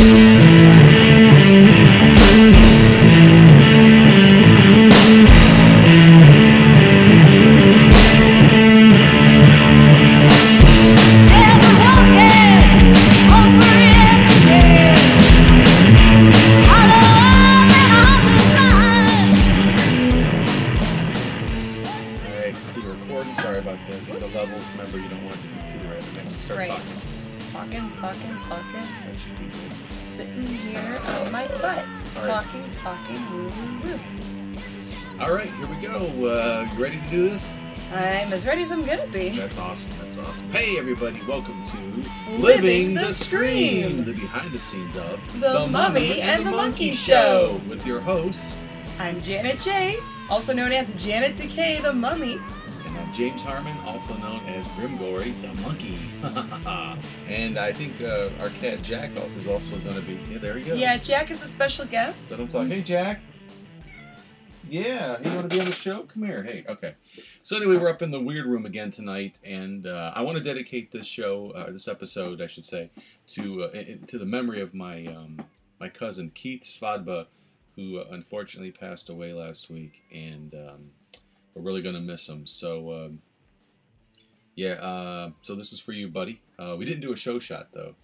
Alright, Welcome to Living the Scream. the behind the scenes of The Mummy and the Monkey Show. with your hosts. I'm Janet J, also known as Janet Decay the Mummy. And I'm James Harmon, also known as Grimgory the Monkey. and I think uh, our cat Jack is also going to be. Yeah, there he goes. Yeah, Jack is a special guest. Let him talk. Hey, Jack. Yeah, you want to be on the show? Come here. Hey, okay. So anyway, we're up in the weird room again tonight, and uh, I want to dedicate this show, uh, this episode, I should say, to uh, to the memory of my um, my cousin Keith Svadba, who uh, unfortunately passed away last week, and um, we're really gonna miss him. So um, yeah, uh, so this is for you, buddy. Uh, we didn't do a show shot though.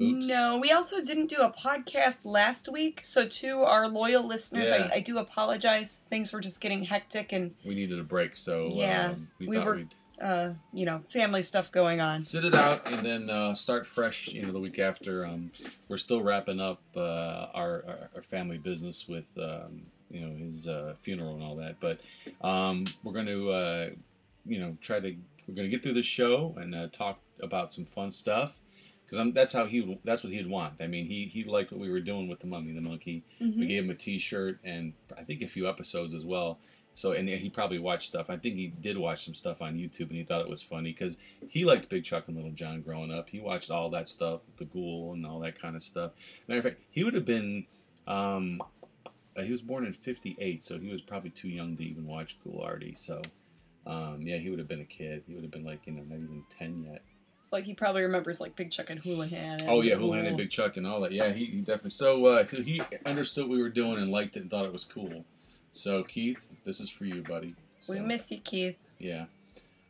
Oops. No, we also didn't do a podcast last week, so to our loyal listeners, Yeah. I, I do apologize. Things were just getting hectic and, We needed a break, so Yeah, um, we, we were- we'd uh, you know, family stuff going on. sit it out and then uh, start fresh. You know, the week after. Um, we're still wrapping up uh, our, our our family business with um, you know his uh, funeral and all that. But um, we're going to uh, you know try to we're going to get through the show and uh, talk about some fun stuff. Because that's how he that's what he'd want. I mean, he he liked what we were doing with the mummy the monkey. We Mhm. gave him a T-shirt and I think a few episodes as well. So and he probably watched stuff. I think he did watch some stuff on YouTube and he thought it was funny because he liked Big Chuck and Little John growing up. He watched all that stuff, the Ghoul and all that kind of stuff. Matter of fact, he would have been. Um, uh, he was born in '58, so he was probably too young to even watch Ghoul. So. Um, yeah, he would have been a kid. He would have been like you know not even ten yet. Like he probably remembers like Big Chuck and Hoolihan. And Oh yeah, Hoolihan and Big Chuck and all that. Yeah, he, he definitely. So, uh, so he understood what we were doing and liked it and thought it was cool. So Keith, this is for you, buddy. So, We miss you, Keith. Yeah.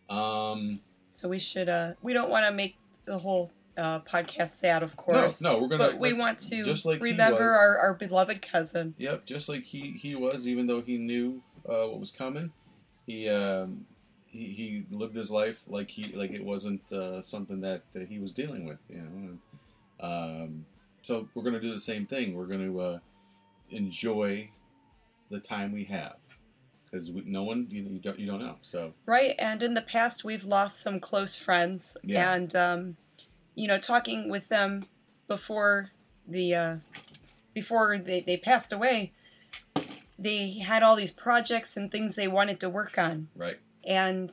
Um. So we should. uh We don't want to make the whole uh, podcast sad, of course. no, we're gonna- But we like- want to just like remember was. our, our beloved cousin. Yep. Just like he he was, even though he knew uh, what was coming, he um he, he lived his life like he like it wasn't uh, something that, that he was dealing with. You know. Um. So we're gonna do the same thing. We're gonna uh, enjoy the time we have because no one you, you don't you don't know. So Right, and in the past we've lost some close friends, Yeah. and um, you know, talking with them before the uh, before they, they passed away, they had all these projects and things they wanted to work on, right. And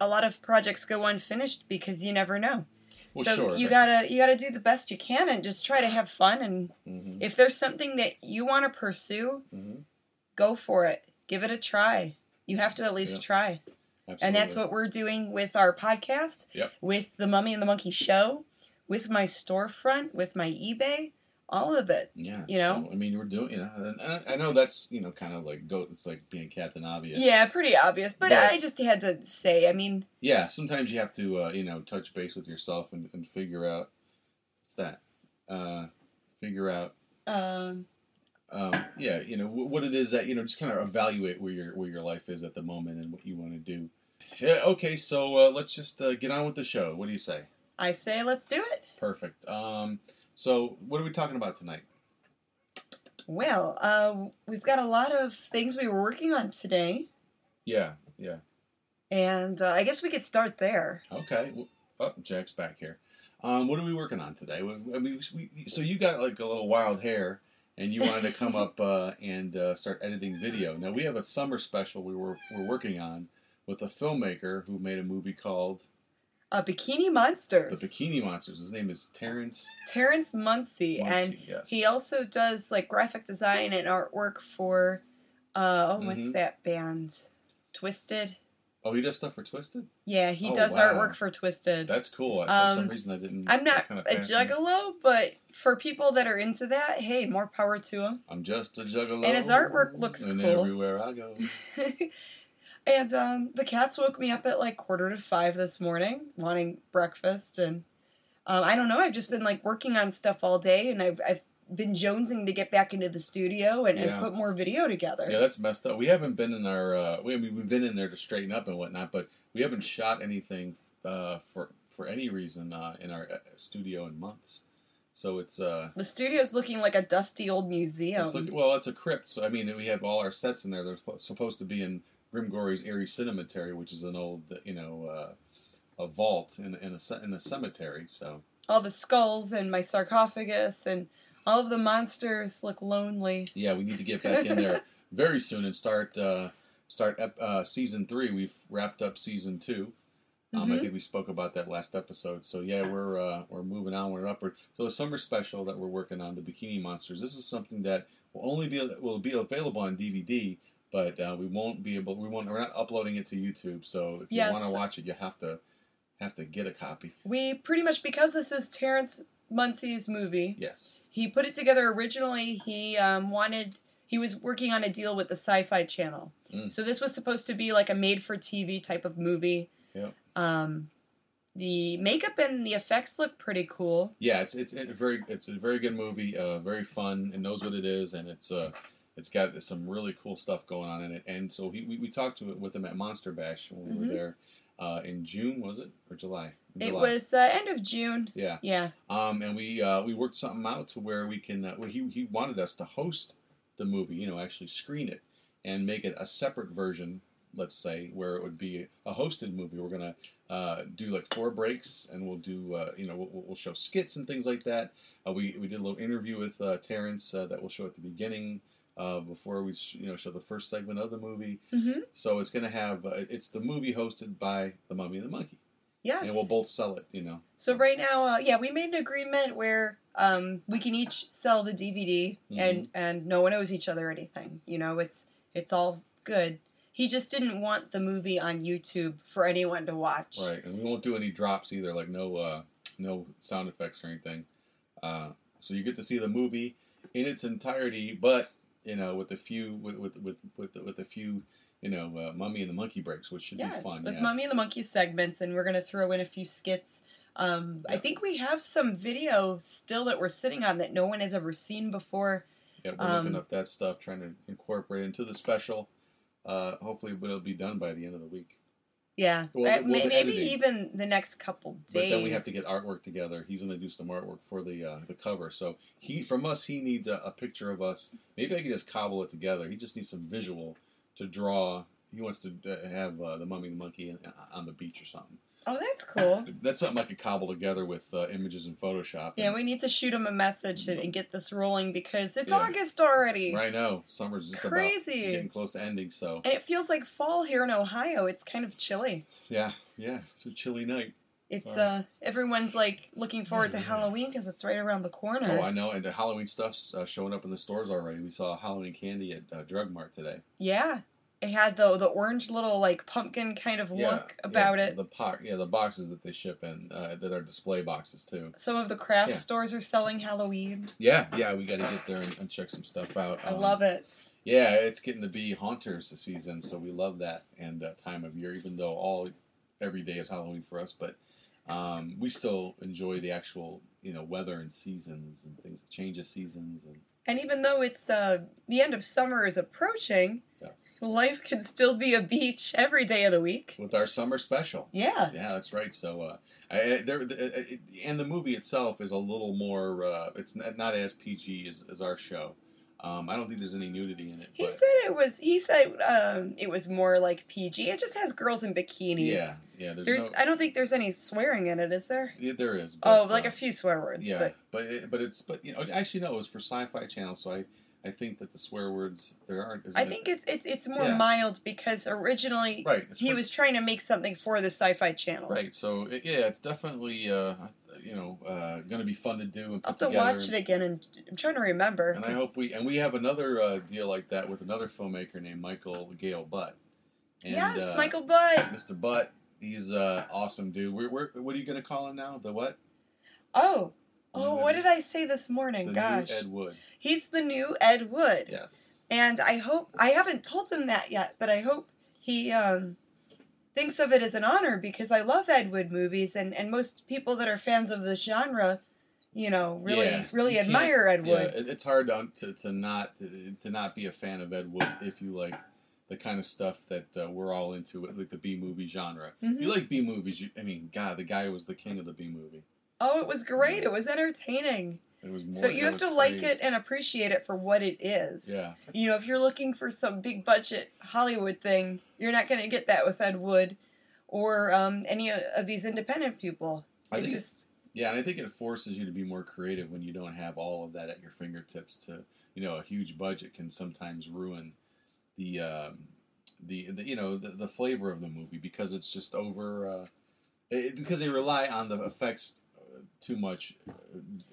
a lot of projects go unfinished because you never know. Well, so sure. you gotta you gotta do the best you can and just try to have fun. And hmm if there's something that you want to pursue, hmm go for it. Give it a try. You have to at least Yeah. try. Absolutely. And that's what we're doing with our podcast, Yep. with the Mummy and the Monkey Show, with my storefront, with my eBay, all of it. Yeah. you know? So, I mean, we're doing. You know, I, I know that's you know kind of like go. It's like being Captain Obvious. Yeah, pretty obvious, but But- I just had to say. I mean, Yeah. Sometimes you have to uh, you know touch base with yourself and, and figure out. What's that? Uh, figure out. um, Um, yeah, you know what it is that you know just kind of evaluate where your where your life is at the moment and what you want to do. Yeah, okay, so uh, let's just uh, get on with the show. What do you say? I say let's do it. Perfect. Um, so what are we talking about tonight? Well, uh, we've got a lot of things we were working on today, Yeah, yeah. and uh, I guess we could start there. Okay. Oh, Jack's back here. Um, what are we working on today? I mean, we, so you got like a little wild hair, and you wanted to come up uh, and uh, start editing video. Now we have a summer special we were we're working on with a filmmaker who made a movie called Uh, Bikini Monsters. The Bikini Monsters. His name is Terrence Terrence Muncie, and yes. he also does like graphic design and artwork for uh, oh, what's Mhm. that band? Twiztid. Oh, he does stuff for Twiztid. Yeah, he Oh, does wow. artwork for Twiztid. That's cool. For Um, some reason, I didn't. I'm not kinda a juggalo, but for people that are into that, hey, more power to him. I'm just a juggalo. And his artwork looks and cool. everywhere I go. and um, the cats woke me up at like quarter to five this morning, wanting breakfast, and um, I don't know. I've just been like working on stuff all day, and I've I've been jonesing to get back into the studio and, Yeah. and put more video together. Yeah, that's messed up. We haven't been in our. Uh, we, I mean, we've been in there to straighten up and whatnot, but we haven't shot anything uh, for for any reason uh, in our uh, studio in months. So it's uh, The studio's looking like a dusty old museum. it's like, well, it's a crypt. So I mean, we have all our sets in there. They're supposed to be in Grimgory's Airy Cemetery, which is an old, you know, uh, a vault in in a in a cemetery. So all the skulls and my sarcophagus and all of the monsters look lonely. yeah, we need to get back in there very soon and start uh, start ep- uh, season three. We've wrapped up season two. Um, I Mhm. think we spoke about that last episode. So yeah, we're uh, we're moving onward and upward. So the summer special that we're working on, the Bikini Monsters. This is something that will only be will be available on DVD, but uh, we won't be able. We won't. We're not uploading it to YouTube. So if you want to watch it, you have to have to get a copy. We pretty much because this is Terrence Muncie's movie. Yes. He put it together originally. He um, wanted. He was working on a deal with the Sci-Fi Channel, Mm. so this was supposed to be like a made-for-TV type of movie. Yep. Um, the makeup and the effects look pretty cool. Yeah, it's it's a very it's a very good movie. Uh, very fun. and knows what it is, and it's uh it's got some really cool stuff going on in it. And so he we, we talked to it with him at Monster Bash when we Mhm. were there uh, in June, was it or July? In It was uh, end of June. Yeah. Yeah. Um, and we uh, we worked something out to where we can. Uh, well, he he wanted us to host the movie. You know, actually screen it and make it a separate version. Let's say where it would be a hosted movie. We're gonna uh, do like four breaks, and we'll do uh, you know we'll, we'll show skits and things like that. Uh, we we did a little interview with uh, Terrence uh, that we'll show at the beginning. Uh, before we sh- you know show the first segment of the movie, Mm-hmm. so it's gonna have uh, it's the movie hosted by the Mummy and the Monkey, Yes. and we'll both sell it. You know, So right now, uh, yeah, we made an agreement where um, we can each sell the DVD, Mm-hmm. and and no one owes each other anything. You know, it's it's all good. He just didn't want the movie on YouTube for anyone to watch. Right, and we won't do any drops either, like no uh, no sound effects or anything. Uh, so you get to see the movie in its entirety, but you know, with a few with with with with, with a few you know, uh, Mummy and the Monkey breaks, which should Yes, be fun. with yeah. Mummy and the Monkey segments, and we're gonna throw in a few skits. Um, I think we have some video still that we're sitting on that no one has ever seen before. yeah, we're looking um, up that stuff, trying to incorporate into the special. Uh, hopefully, it'll be done by the end of the week. Yeah, Well, Uh, well, maybe editing. even the next couple days. But then we have to get artwork together. He's going to do some artwork for the uh, the cover. So he from us, he needs a, a picture of us. Maybe I can just cobble it together. He just needs some visual to draw. He wants to uh, have uh, the mummy the monkey on the beach or something. Oh, that's cool. That's something I could cobble together with uh, images in Photoshop. Yeah, And- we need to shoot him a message and, and get this rolling because it's Yeah. August already. right now summer's just about Crazy. getting close to ending. So And it feels like fall here in Ohio. It's kind of chilly. yeah, yeah, it's a chilly night. It's Sorry. uh everyone's like looking forward to Yeah. Halloween because it's right around the corner. Oh, I know, and the Halloween stuff's uh, showing up in the stores already. We saw Halloween candy at uh, Drug Mart today. yeah. It had the the orange little like pumpkin kind of Yeah, look about yeah, it. The po- yeah, the boxes that they ship in uh, that are display boxes too. Some of the craft Yeah. stores are selling Halloween. Yeah, yeah, we got to get there and, and check some stuff out. I love it. Yeah, it's getting to be haunters season, so we love that and uh, time of year. Even though all every day is Halloween for us, but um, we still enjoy the actual you know weather and seasons and things, change of seasons and And even though it's uh the end of summer is approaching, yes. life can still be a beach every day of the week. with our summer special. Yeah. Yeah, that's right. So, uh, I, there, the, and the movie itself is a little more. Uh, it's not, as PG as, as our show. Um, I don't think there's any nudity in it. He but, said it was. He said um, it was more like PG. It just has girls in bikinis. yeah, yeah. There's, There's. no. I don't think there's any swearing in it, is there? Yeah, there is. Oh, like uh, a few swear words. Yeah, But but it, but it's but you know actually no, it was for Sci-Fi Channel, so I I think that the swear words there aren't. I think it's it's it's more Yeah. mild because originally right. He was trying to make something for the Sci-Fi Channel. right. So it, yeah, it's definitely uh, you know uh, going to be fun to do and I'll have to together. watch it again, and I'm trying to remember. And I hope we and we have another uh, deal like that with another filmmaker named Michael Gale Butt, And, yes, uh, Michael Butt. Mr. Butt. He's uh, awesome, dude. We're, we're, what are you gonna call him now? The what? Oh, oh, what did I say this morning? The Gosh, new Ed Wood. he's the new Ed Wood. Yes. And I hope I haven't told him that yet, but I hope he um, thinks of it as an honor because I love Ed Wood movies, and, and most people that are fans of this genre, you know, really Yeah, really admire Ed Wood. it, it's hard to, to to not to not be a fan of Ed Wood if you like the kind of stuff that uh, we're all into, like the B movie genre. Mhm. You like B movies? You, I mean, God, the guy was the king of the B movie. Oh, it was great. It was entertaining. It was more. so you have to like it and appreciate it for what it is. Yeah, You know, if you're looking for some big budget Hollywood thing, you're not going to get that with Ed Wood or um, any of these independent people. I it's think. just yeah, and I think it forces you to be more creative when you don't have all of that at your fingertips. To you know, a huge budget can sometimes ruin the um, the, the you know the, the flavor of the movie because it's just over uh, it, because they rely on the effects too much uh,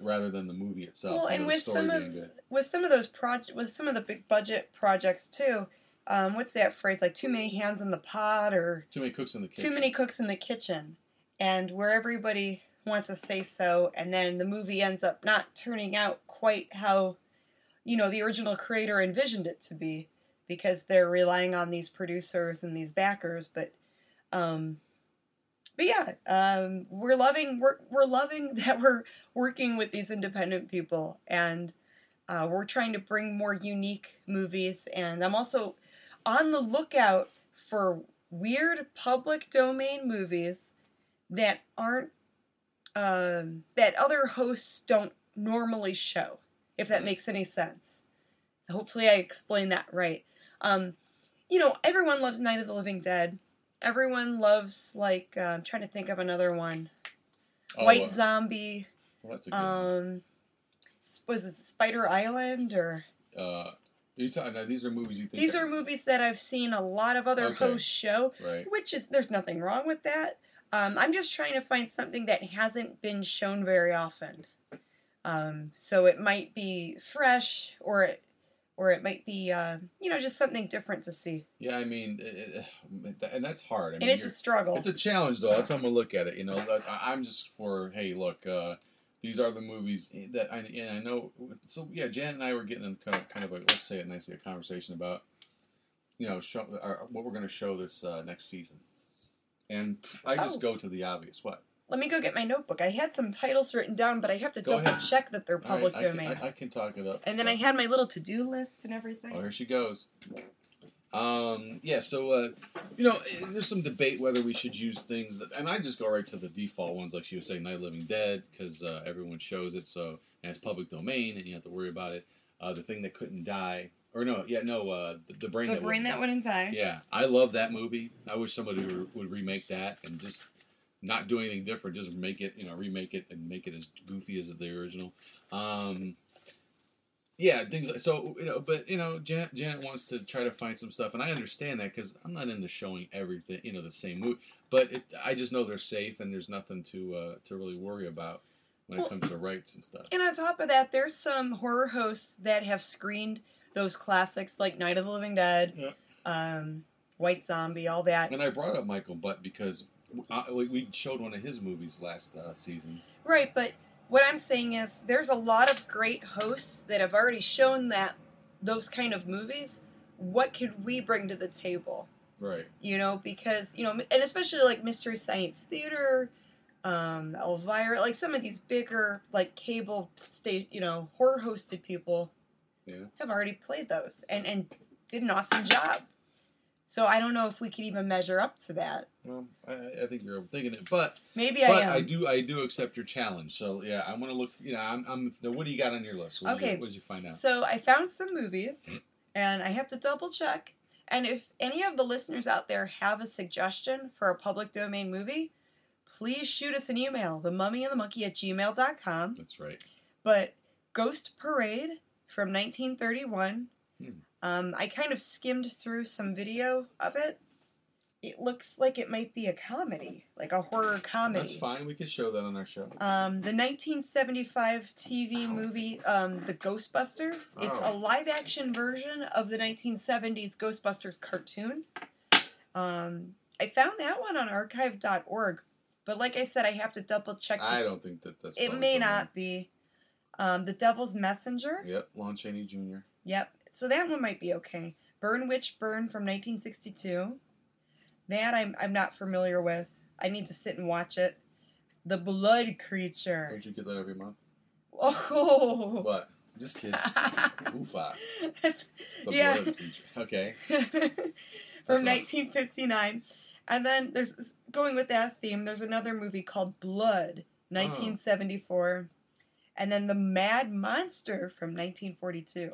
rather than the movie itself. Well, and the with some of- good. with some of those project with some of the big budget projects too. Um, what's that phrase? Like too many hands in the pot or too many cooks in the kitchen. too many cooks in the kitchen, and where everybody wants to say so, and then the movie ends up not turning out quite how you know the original creator envisioned it to be because they're relying on these producers and these backers but um but yeah um we're loving we're, we're loving that we're working with these independent people and uh, we're trying to bring more unique movies. And i'm also on the lookout for weird public domain movies that aren't um, that other hosts don't normally show if that makes any sense. Hopefully i explained that right. Um, you know everyone loves night of the living dead everyone loves like uh, i'm trying to think of another one Oh, white uh, zombie well, that's a good one. um s- was it spider island or Uh, you talking, now, these are movies you think these are movies that i've seen a lot of other Okay. hosts show right. which is there's nothing wrong with that um, i'm just trying to find something that hasn't been shown very often um, so it might be fresh or it or it might be uh, you know just something different to see Yeah, I mean, it, it, and that's hard. I mean, and it's a struggle It's a challenge, though. That's how I'm gonna look at it. You know, I, I'm just for hey, look, uh, these are the movies that I and I know. So yeah, Janet and I were getting kind of, kind of a let's say it nicely, a conversation about you know show, our, what we're gonna show this uh, next season, and I just Oh. go to the obvious. What? Let me go get my notebook i had some titles written down but i have to Go double ahead. check that they're All right, public I can- domain I, I can talk it up. and then i had my little to-do list and everything Oh, here she goes. Um, yeah, so uh, you know, eh, there's some debate whether we should use things that, and I just go right to the default ones, like she was saying, Night of Living Dead, because uh, everyone shows it, so and it's public domain, and you have to worry about it. Uh, the thing that couldn't die, or no, yeah, no, uh, the, the brain the that brain wouldn't that die. wouldn't die Yeah, I love that movie. I wish somebody would, would remake that and just not do anything different. Just make it, you know, remake it and make it as goofy as the original. Um, yeah, things like so. You know, but you know, Janet, Janet wants to try to find some stuff, and I understand that because I'm not into showing everything, you know, the same movie. But it, I just know they're safe, and there's nothing to uh, to really worry about when Well- it comes to rights and stuff. And on top of that, there's some horror hosts that have screened those classics like Night of the Living Dead, Yeah. um, White Zombie, all that. And I brought up Michael Butt because we we showed one of his movies last uh, season. Right, but what I'm saying is there's a lot of great hosts that have already shown that those kind of movies. What could we bring to the table? Right. You know, because, you know, and especially like Mystery Science Theater, um, Elvira, like some of these bigger, like cable state, you know, horror hosted people Yeah. have already played those and, and did an awesome job. So I don't know if we could even measure up to that. Well, I, I think you're overthinking it, but Maybe I but am. I do I do accept your challenge. So yeah, I want to look. You know, I'm, I'm now, what do you got on your list? What Did Okay. you, what did you find out? So I found some movies, and I have to double check. And if any of the listeners out there have a suggestion for a public domain movie, please shoot us an email, the mummy and the monkey at gmail.com. That's right. But Ghost Parade from 1931, Hmm. Um, I kind of skimmed through some video of it. It looks like it might be a comedy, like a horror comedy. That's fine. We can show that on our show. Um, the 1975 TV movie, um, The Ghostbusters. It's a Oh. live action version of the 1970s Ghostbusters cartoon. Um, I found that one on archive.org, but like I said, I have to double check. I don't think that that's. it may not be. Um, the Devil's Messenger. Yep, Lon Chaney Jr. Yep. So that one might be okay. Burn Witch Burn from 1962. That I'm I'm not familiar with. I need to sit and watch it. The Blood Creature. Don't you get that every month? Oh. What? Just kidding. Oofa. That's The Yeah. blood creature. Okay. from That's 1959. And then there's going with that theme. There's another movie called Blood, 1974, and then The Mad Monster from 1942.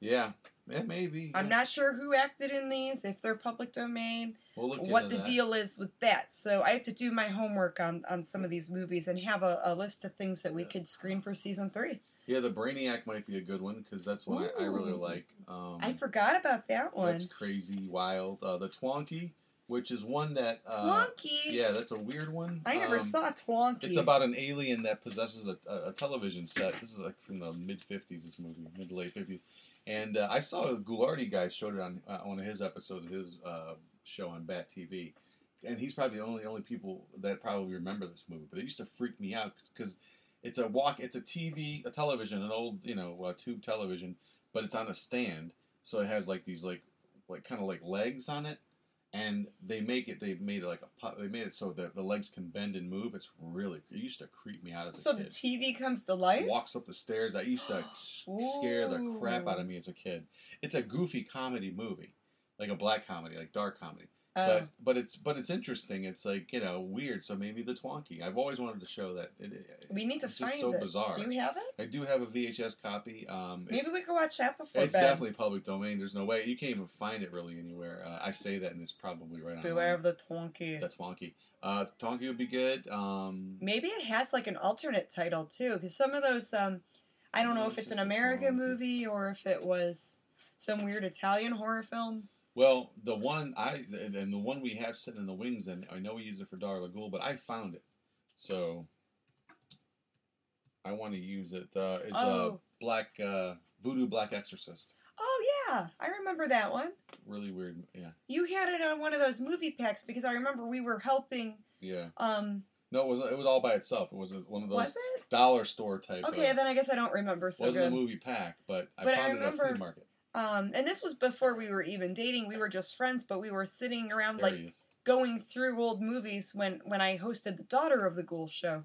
Yeah. Yeah, maybe. I'm yeah. not sure who acted in these, if they're public domain, We'll look what the that. deal is with that. So I have to do my homework on on some of these movies and have a, a list of things that we could screen for season three. Yeah, the Brainiac might be a good one because that's one I, I really like. Um, I forgot about that one. That's crazy, wild. Uh, the Twonky, which is one that. Uh, Twonky. Yeah, that's a weird one. I never Um, saw Twonky. It's about an alien that possesses a, a, a television set. This is like from the mid '50s. This movie, mid to late '50s, and uh, I saw a Ghoulardi guy showed it on uh, one of his episodes of his uh, show on Bat TV, and he's probably the only only people that probably remember this movie. But it used to freak me out because it's a walk, it's a TV, a television, an old you know uh, tube television, but it's on a stand, so it has like these like like kind of like legs on it and they make it they made it like a they made it so that the legs can bend and move it's really it used to creep me out as a kid. so the TV comes to life. walks up the stairs that used to scare the crap out of me as a kid it's a goofy comedy movie like a black comedy like dark comedy Oh. but but it's but it's interesting it's like you know weird so maybe the twonky i've always wanted to show that it, it- we need to it's find just so it. bizarre Do you have it? i do have a vhs copy um Maybe we could watch that before it's bed. definitely public domain there's no way you can't even find it really anywhere uh, i say that and it's probably right on Beware of the Twonky. that's wonky. Uh, Twonky would be good. Um, Maybe it has like an alternate title too, because some of those, um, I don't know if it's an American movie or if it was some weird Italian horror film. Well, the one I and the one we have sitting in the wings, and I know we used it for Dar Lagul, but I found it, so I want to use it. Uh, uh, Oh. Black uh, Voodoo Black Exorcist. Oh yeah, I remember that one. Really weird. Yeah, You had it on one of those movie packs because I remember we were helping. yeah. Um, No, it was it was all by itself. It was one of those was it? dollar store type. Okay, of, then I guess I don't remember so wasn't good. a movie pack, but I But I found it at a remember- flea market. Um, and this was before we were even dating. We were just friends, but we were sitting around There like going through old movies when when I hosted the Daughter of the Ghoul show.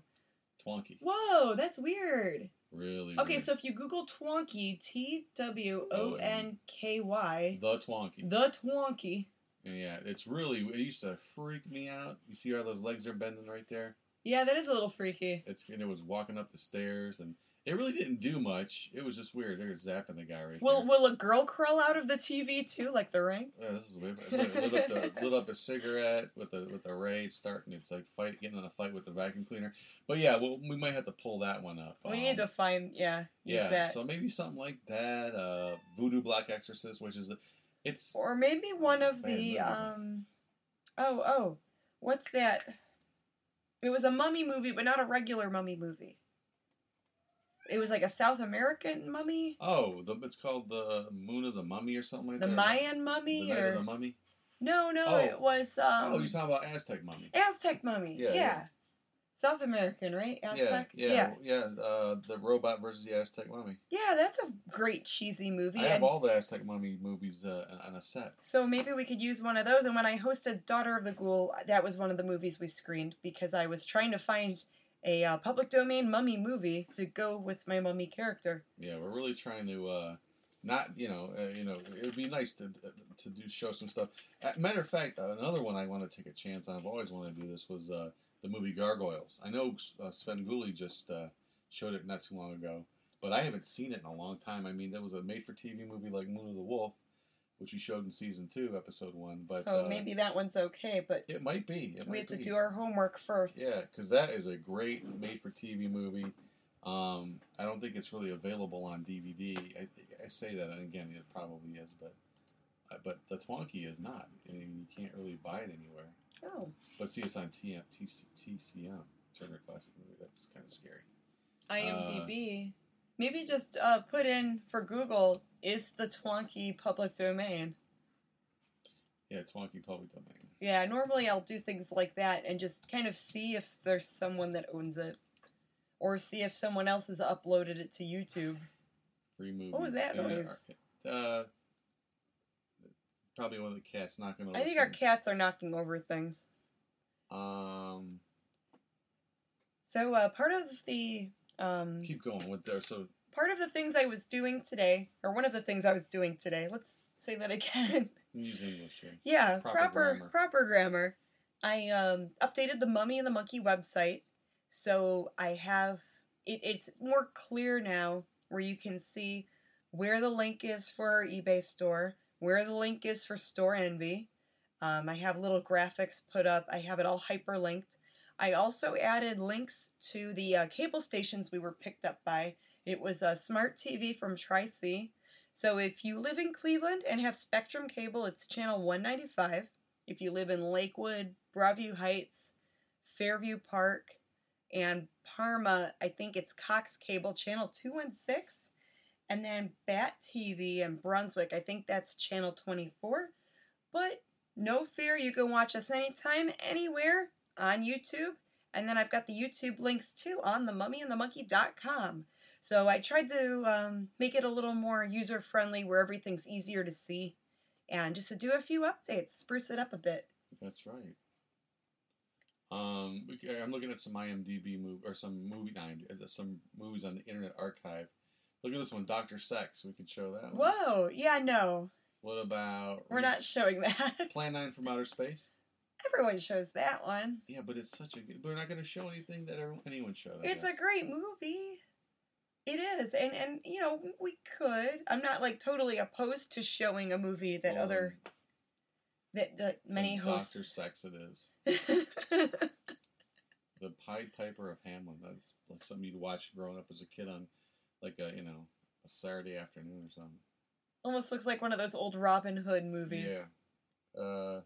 Twonky. Whoa, that's weird. Really. Okay, weird. so if you Google Twonky, T W O N K Y, the Twonky. the Twonky. Yeah, it's really. It used to freak me out. You see how those legs are bending right there? Yeah, that is a little freaky. It's and it was walking up the stairs, and it really didn't do much. It was just weird. They were zapping the guy right Will there. Will a girl crawl out of the TV too, like the ring? Yeah, this is weird. Lit, up the lit up a cigarette with the with the ray starting. It's like fight getting in a fight with the vacuum cleaner. But yeah, well, we might have to pull that one up. We Um, need to find yeah, yeah. So maybe something like that. Uh, Voodoo Black Exorcist, which is the, it's or maybe one of the um oh oh what's that it was a mummy movie but not a regular mummy movie it was like a south american mummy oh the it's called the Moon of the Mummy or something like the that. The Mayan mummy Night or the Mummy. no no Oh. it was um oh, you're talking about Aztec Mummy. aztec mummy Yeah, yeah, yeah. south american right aztec Yeah, yeah, yeah. Uh, the robot versus the Aztec mummy. Yeah, that's a great cheesy movie I have all the Aztec mummy movies uh, on a set. so maybe we could use one of those. And when I hosted Daughter of the Ghoul, that was one of the movies we screened because I was trying to find a uh, public domain mummy movie to go with my mummy character. Yeah, we're really trying to uh, not, you know, uh, you know, it would be nice to to do show some stuff. Uh, matter of fact, uh, another one I want to take a chance on. I've always wanted to do this was uh, the movie Gargoyles. I know uh, Svengoolie just uh, showed it not too long ago, but I haven't seen it in a long time. I mean, that was a made-for-TV movie like Moon of the Wolf, which we showed in season two, episode one. But so uh, maybe that one's okay, but it might be. It we might have to be. do our homework first. Yeah, because that is a great made-for-TV movie. Um, I don't think it's really available on DVD. I, I say that, and again, it probably is, but uh, but the Twonky is not. I mean, you can't really buy it anywhere. Oh, But see, it's on TM, TC, TCM, Turner Classic Movie. That's kind of scary. IMDb. Maybe just uh, put in for Google is the Twonky public domain. Yeah, Twonky Public Domain. Yeah, normally I'll do things like that and just kind of see if there's someone that owns it. Or see if someone else has uploaded it to YouTube. Free movie. What was that noise? Uh, probably one of the cats knocking over. I think our cats are knocking over things. Um, So uh, part of the um, keep going with there. So part of the things I was doing today, or one of the things I was doing today, let's say that again. use English here. yeah, Proper proper grammar. proper grammar. I um, updated the Mummy and the Monkey website, so I have it, it's more clear now, where you can see where the link is for our eBay store, where the link is for Storenvy. Um, I have little graphics put up. I have it all hyperlinked. I also added links to the uh, cable stations we were picked up by. It was a smart TV from Tri C. So if you live in Cleveland and have Spectrum cable, it's channel 195. If you live in Lakewood, Broadview Heights, Fairview Park, and Parma, I think it's Cox Cable channel 216. And then Bat TV in Brunswick, I think that's channel 24. But no fear, you can watch us anytime, anywhere on YouTube. And then I've got the YouTube links too on themummyandthemonkey.com. So I tried to um, make it a little more user friendly where everything's easier to see and just to do a few updates, spruce it up a bit. That's right. Um, I'm looking at some IMDb movie or some movie, IMDb, some movies on the Internet Archive. Look at this one, Doctor Sex. We could show that. One. Whoa, yeah, no, What about we're not showing that. Plan Nine from Outer Space? Everyone shows that one. Yeah, but it's such a good. We're not going to show anything that everyone, anyone showed. I It's a great movie. It is, and and you know we could. I'm not like totally opposed to showing a movie that Well, other that that many hosts. Doctor. Sex. It is the Pied Piper of Hamelin. That's like something you'd watch growing up as a kid on, like a you know a Saturday afternoon or something. Almost looks like one of those old Robin Hood movies. Yeah. Uh,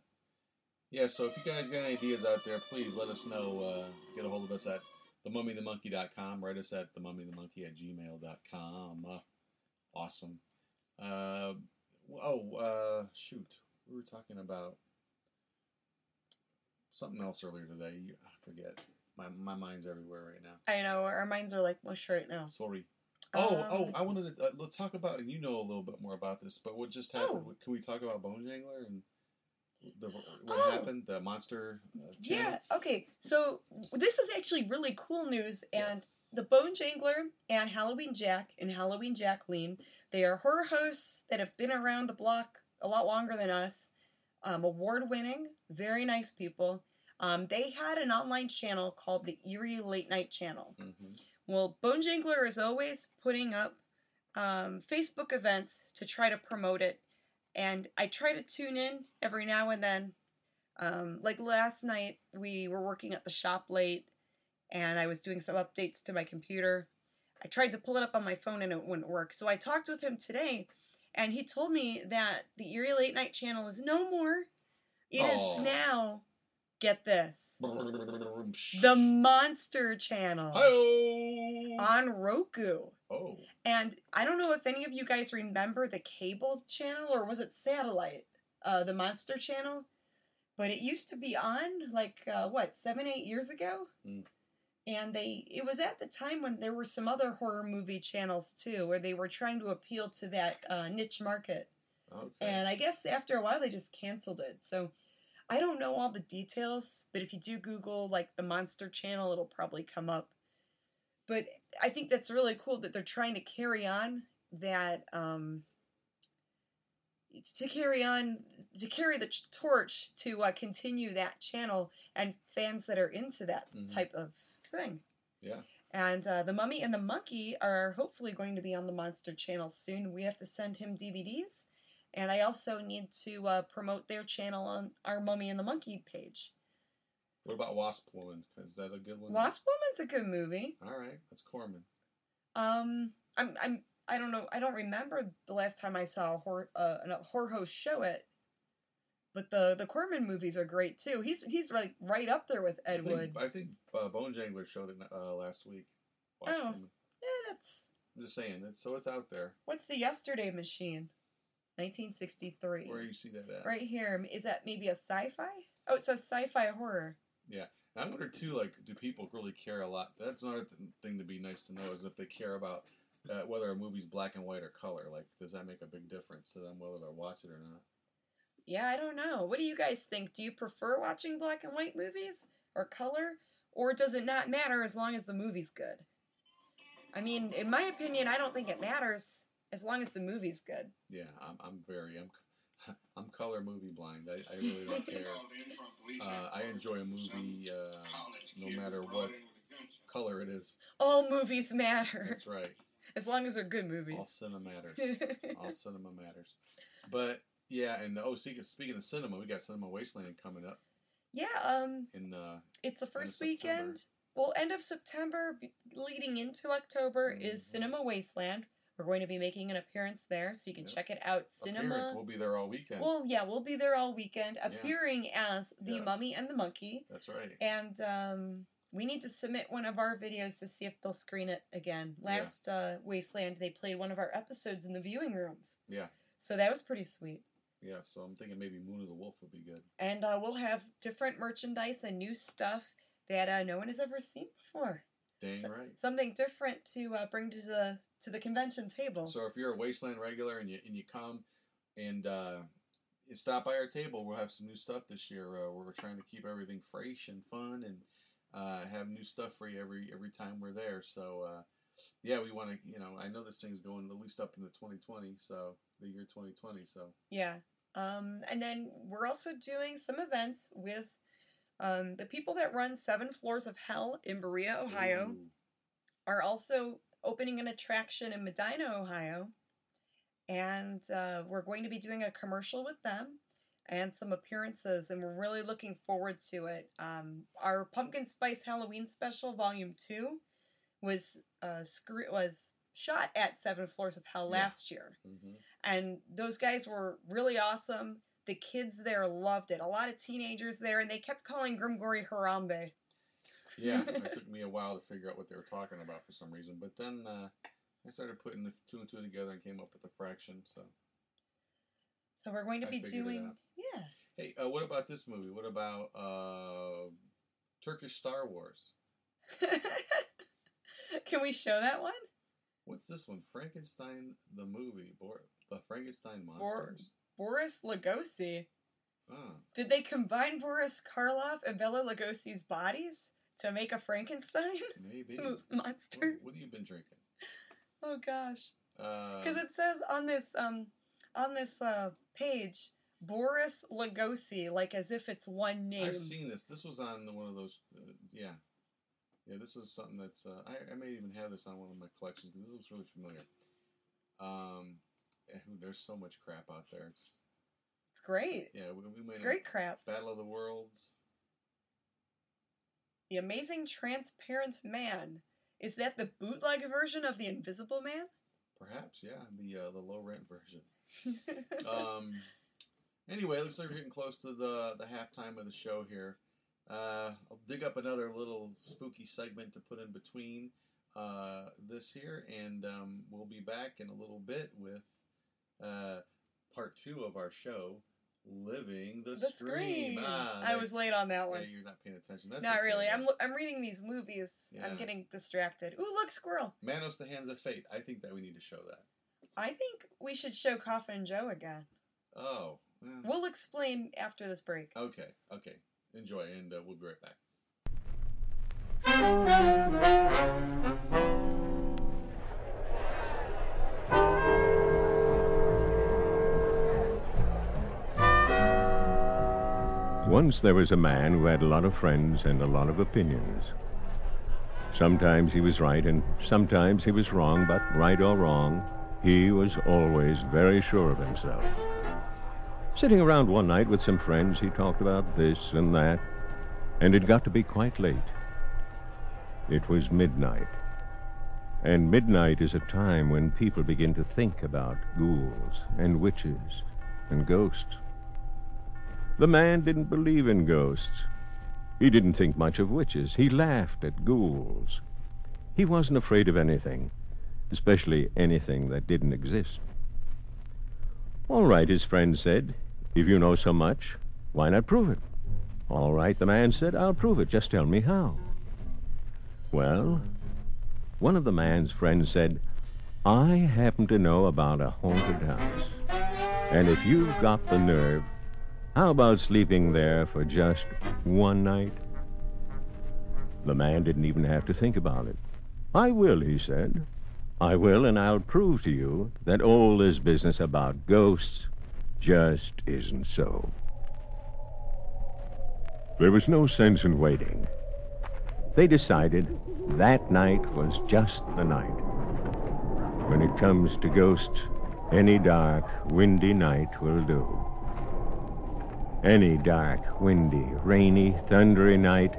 yeah, so if you guys got any ideas out there, please let us know. Uh, get a hold of us at themummythemonkey.com. Write us at themummythemonkey at gmail.com. Uh, awesome. Uh, oh, uh, shoot. We were talking about something else earlier today. You- I forget. My, my mind's everywhere right now. I know our minds are like mush right now. Sorry. Oh, Um, oh! I wanted to uh, let's talk about. And you know a little bit more about this, but what just happened? Oh. Can we talk about Bone Jangler and the, what Oh. happened? The monster. Uh, Yeah. Okay. So this is actually really cool news, and Yes. the Bone Jangler and Halloween Jack and Halloween Jacqueline, they are horror hosts that have been around the block a lot longer than us. Um, award winning, very nice people. Um, they had an online channel called the Eerie Late Night Channel. Mhm. Well, Bone Jangler is always putting up um, Facebook events to try to promote it, and I try to tune in every now and then. Um, like last night, we were working at the shop late, and I was doing some updates to my computer. I tried to pull it up on my phone and it wouldn't work. So I talked with him today, and he told me that the Eerie Late Night channel is no more. It is now, get this, The the Monster Channel Hi-oh! on Roku. Oh, And I don't know if any of you guys remember the cable channel or was it satellite, uh, the Monster Channel, but it used to be on like uh, what seven eight years ago, Mm. and they it was at the time when there were some other horror movie channels too where they were trying to appeal to that uh, niche market, okay. and I guess after a while they just canceled it. So. I don't know all the details, but if you do Google like the Monster Channel, it'll probably come up. But I think that's really cool that they're trying to carry on that um, to carry on to carry the torch to uh, continue that channel and fans that are into that Mhm. type of thing. yeah. And uh, the Mummy and the Monkey are hopefully going to be on the Monster Channel soon. We have to send him DVDs, and I also need to uh, promote their channel on our Mummy and the Monkey page. What about Wasp Woman? Is that a good one? Wasp Woman's a good movie. All right, that's Corman. Um, I'm I'm I don't know. I don't remember the last time I saw a horror uh, a horror host show it. But the the Corman movies are great too. He's he's like right up there with Ed I think, Wood. I think uh, Bone Jangler showed it uh, last week. Wasp Oh. Woman. Yeah, that's I'm just saying. It's, so it's out there. what's the Yesterday Machine? 1963. Where you see that at? Right here. Is that maybe a sci-fi? Oh, it says sci-fi horror. Yeah. And I wonder too, like, do people really care a lot? That's another th- thing to be nice to know is if they care about uh, whether a movie's black and white or color. Like, does that make a big difference to them whether they'll watch it or not? Yeah, I don't know. What do you guys think? Do you prefer watching black and white movies or color? Or does it not matter as long as the movie's good? I mean, in my opinion, I don't think it matters as long as the movie's good. Yeah, I'm, I'm very, I'm, I'm color movie blind. I, I really don't care. Uh, I enjoy a movie uh, no matter what color it is. All movies matter That's right. as long as they're good movies. All cinema matters. All cinema matters. But yeah, and oh, speaking speaking of cinema, we got Cinema Wasteland coming up yeah, um, in uh, it's the first September. weekend. Well, end of September, leading into October is Mhm. Cinema Wasteland. We're going to be making an appearance there, so you can Yep. check it out. appearance. Cinema. We'll be there all weekend. Well, yeah, we'll be there all weekend, appearing as the Yes. Mummy and the Monkey, That's right. and um, we need to submit one of our videos to see if they'll screen it again. Last uh, Wasteland, they played one of our episodes in the viewing rooms, Yeah, so that was pretty sweet. yeah. So I'm thinking maybe Moon of the Wolf would be good. And uh, we'll have different merchandise and new stuff that uh, no one has ever seen before. Dang So- right. Something different to uh, bring to the to the convention table. So if you're a Wasteland regular and you and you come and uh, you stop by our table, we'll have some new stuff this year. Uh, where we're trying to keep everything fresh and fun and uh, have new stuff for you every every time we're there. So uh, yeah, we want to. You know, I know this thing's going at least up into 2020, so the year 2020. So Yeah. Um, and then we're also doing some events with um, the people that run Seven Floors of Hell in Berea, Ohio, Ooh. are also opening an attraction in Medina, Ohio. And uh, we're going to be doing a commercial with them and some appearances, and we're really looking forward to it. Um, our Pumpkin Spice Halloween Special Volume 2 was, uh, scre- was shot at Seven Floors of Hell Yeah. last year Mhm. and those guys were really awesome. The kids there loved it. A lot of teenagers there, and they kept calling Grimgory Harambe. Yeah, it took me a while to figure out what they were talking about for some reason, but then uh, I started putting the two and two together and came up with the fraction. So So we're going to I be doing, yeah. hey, uh, what about this movie? What about uh, Turkish Star Wars? Can we show that one? What's this one? Frankenstein the movie, Bor- the Frankenstein Bor- monsters. Boris Lugosi. Ah, Did they combine Boris Karloff and Bela Lugosi's bodies to make a Frankenstein maybe. mo- what, monster? what have you been drinking? Oh gosh. Uh, Because it says on this um on this uh page Boris Lugosi, like as if it's one name. I've seen this. This was on one of those. Uh, yeah, yeah. This is something that's. Uh, I, I may even have this on one of my collections because this looks really familiar. Um, eh, there's so much crap out there. It's It's great. yeah. We, we made It's great crap. Battle of the Worlds. The Amazing Transparent Man. Is that the bootleg version of The Invisible Man? Perhaps, yeah, the uh, the low rent version. um, anyway, it looks like we're getting close to the the halftime of the show here. Uh, I'll dig up another little spooky segment to put in between uh, this here, and um, we'll be back in a little bit with uh, part two of our show, Living the, the Scream. Scream. Ah, I was late on that Yeah, one. you're not paying attention. That's Not okay, really. I'm I'm reading these movies. Yeah. I'm getting distracted. Ooh, look, squirrel. Manos, the Hands of Fate. I think that we need to show that. I think we should show Coffin Joe again. Oh. well, We'll explain after this break. Okay, okay. Enjoy, and uh, we'll be right back. Once there was a man who had a lot of friends and a lot of opinions. Sometimes he was right and sometimes he was wrong, but right or wrong, he was always very sure of himself. Sitting around one night with some friends, he talked about this and that, and it got to be quite late. It was midnight. And midnight is a time when people begin to think about ghouls and witches and ghosts. The man didn't believe in ghosts. He didn't think much of witches. He laughed at ghouls. He wasn't afraid of anything, especially anything that didn't exist. All right, his friend said. If you know so much, why not prove it? All right, the man said, I'll prove it. Just tell me how. Well, one of the man's friends said, I happen to know about a haunted house. And if you've got the nerve, how about sleeping there for just one night? The man didn't even have to think about it. I will, he said. I will, and I'll prove to you that all this business about ghosts just isn't so. There was no sense in waiting. They decided that night was just the night. When it comes to ghosts, any dark, windy night will do. Any dark, windy, rainy, thundery night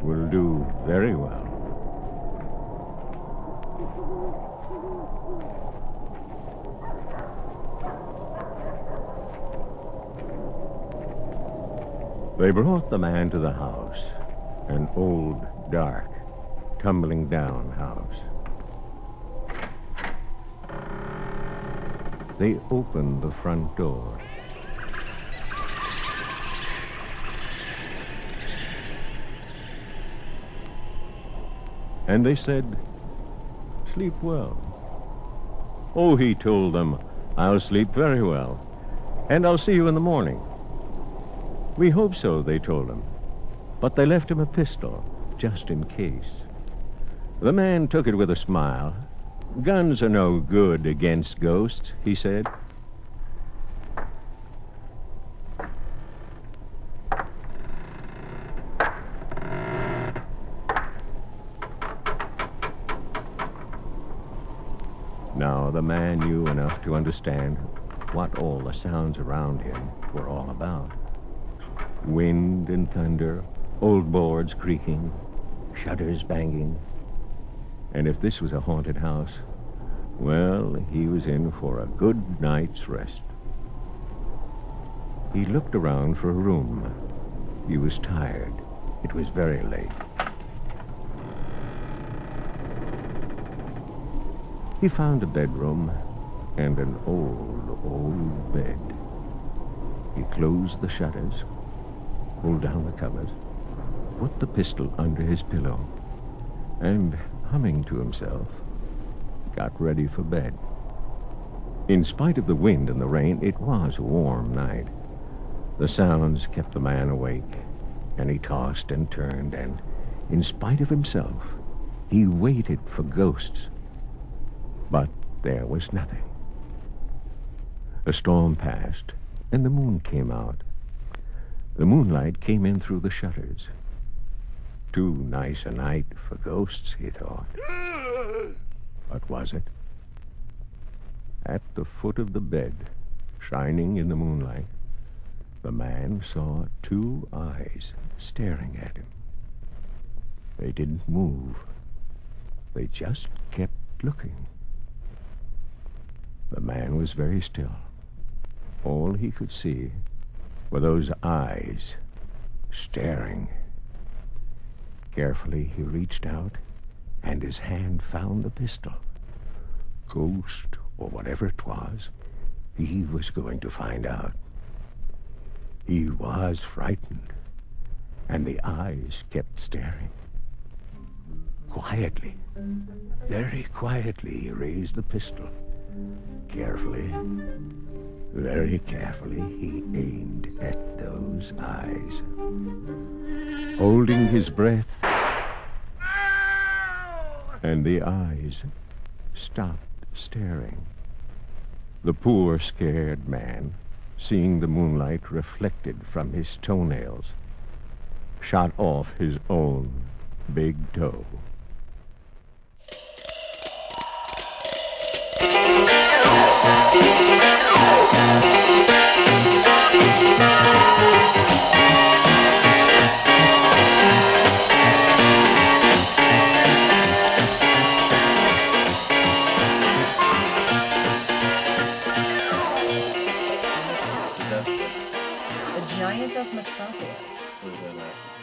will do very well. They brought the man to the house, an old, dark, tumbling down house. They opened the front door. And they said, Sleep well. Oh, he told them, I'll sleep very well, and I'll see you in the morning. We hope so, they told him. But they left him a pistol, just in case. The man took it with a smile. Guns are no good against ghosts, he said. Now, the man knew enough to understand what all the sounds around him were all about wind and thunder, old boards creaking, shutters banging. And if this was a haunted house, well, he was in for a good night's rest. He looked around for a room. He was tired. It was very late. He found a bedroom and an old, old bed. He closed the shutters, pulled down the covers, put the pistol under his pillow, and, humming to himself, got ready for bed. In spite of the wind and the rain, it was a warm night. The sounds kept the man awake, and he tossed and turned, and, in spite of himself, he waited for ghosts. But there was nothing. A storm passed, and the moon came out. The moonlight came in through the shutters. Too nice a night for ghosts, he thought. But was it? At the foot of the bed, shining in the moonlight, the man saw two eyes staring at him. They didn't move. They just kept looking. The man was very still. All he could see were those eyes staring. Carefully, he reached out, and his hand found the pistol. Ghost, or whatever it was, he was going to find out. He was frightened, and the eyes kept staring. Quietly, very quietly, he raised the pistol. Carefully, very carefully, he aimed at those eyes. Holding his breath, and the eyes stopped staring. The poor, scared man, seeing the moonlight reflected from his toenails, shot off his own big toe.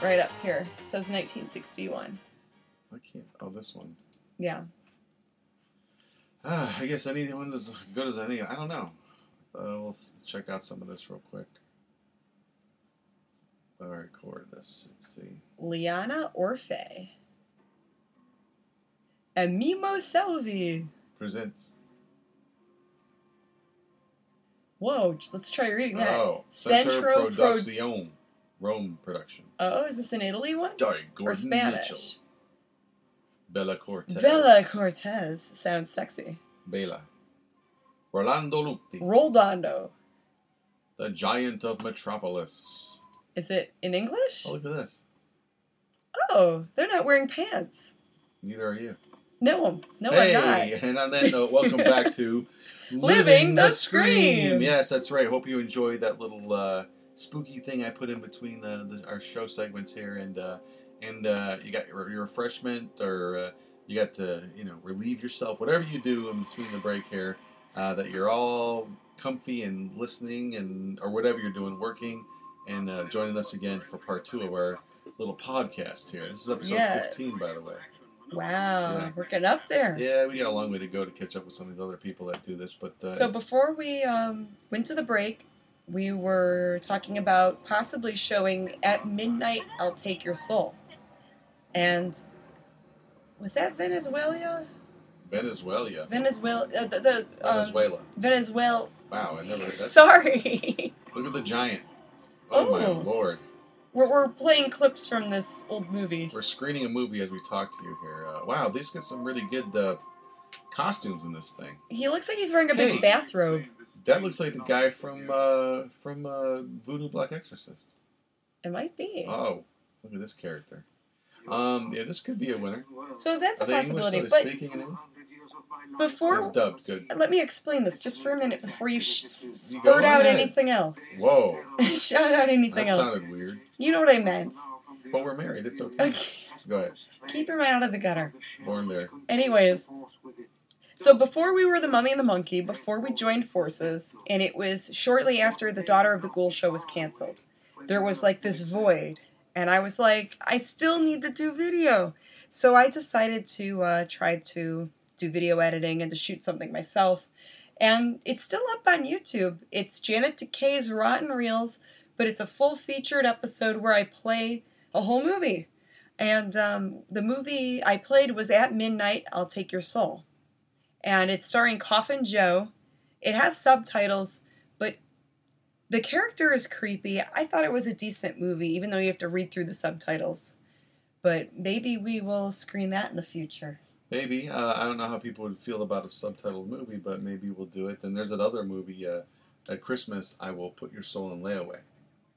Right up here. It says 1961. I can't. Oh, this one. Yeah. Ah, I guess anyone's as good as any. I don't know. Uh, let's check out some of this real quick. I record this. Let's see. Liana Orfe. And Mimo Selvi. Presents. Whoa, let's try reading that. Oh, Centro, Centro Pro- Rome production. Oh, is this an Italy one? Starring Or Spanish? Mitchell. Bella Cortez. Bella Cortez. Sounds sexy. Bella. Rolando Lupi. Roldondo. The Giant of Metropolis. Is it in English? Oh, look at this. Oh, they're not wearing pants. Neither are you. No, no, hey, I'm not. and on that note, welcome back to Living the Scream. Yes, that's right. Hope you enjoyed that little uh, spooky thing I put in between the, the, our show segments here, and uh, and uh, you got your, your refreshment, or uh, you got to you know relieve yourself, whatever you do in between the break here, uh, that you're all comfy and listening, and or whatever you're doing, working, and uh, joining us again for part two of our little podcast here. This is episode Yes. 15, by the way. Wow, Yeah. we're getting up there. Yeah, we got a long way to go to catch up with some of these other people that do this, but uh, so before we um, went to the break, we were talking about possibly showing at midnight. I'll take your soul, and was that Venezuela? Venezuela, Venezuela, uh, the, the um, Venezuela. Venezuela. Wow, I never heard that. Sorry, Look at the giant. Oh, my Oh. lord! we're, we're playing clips from this old movie. We're screening a movie as we talk to you here. Uh, wow, these got some really good uh, costumes in this thing. He looks like he's wearing a big Hey. bathrobe. That looks like the guy from uh, from uh, Voodoo Black Exorcist. It might be. Oh, look at this character. Um, yeah, this could be a winner. So that's Are a they English? possibility. Are they But speaking in English? before It's dubbed. Good. Let me explain this just for a minute before you sh- You spurt out ahead. anything else. Whoa, Shout out anything that else. sounded weird. You know what I meant. But we're married. It's okay. Okay. Go ahead. Keep your mind out of the gutter. Born there. Anyways, so before we were the Mummy and the Monkey, before we joined forces, and it was shortly after the Daughter of the Ghoul show was canceled, there was like this void. And I was like, I still need to do video. So I decided to uh, try to do video editing and to shoot something myself. And it's still up on YouTube. It's Janet Decay's Rotten Reels, but it's a full featured episode where I play a whole movie. And um, the movie I played was At Midnight, I'll Take Your Soul. And it's starring Coffin Joe. It has subtitles, the character is creepy. I thought it was a decent movie, even though you have to read through the subtitles. But maybe we will screen that in the future. Maybe. Uh, I don't know how people would feel about a subtitled movie, but maybe we'll do it. Then there's that other movie, uh, at Christmas, I Will Put Your Soul in Layaway.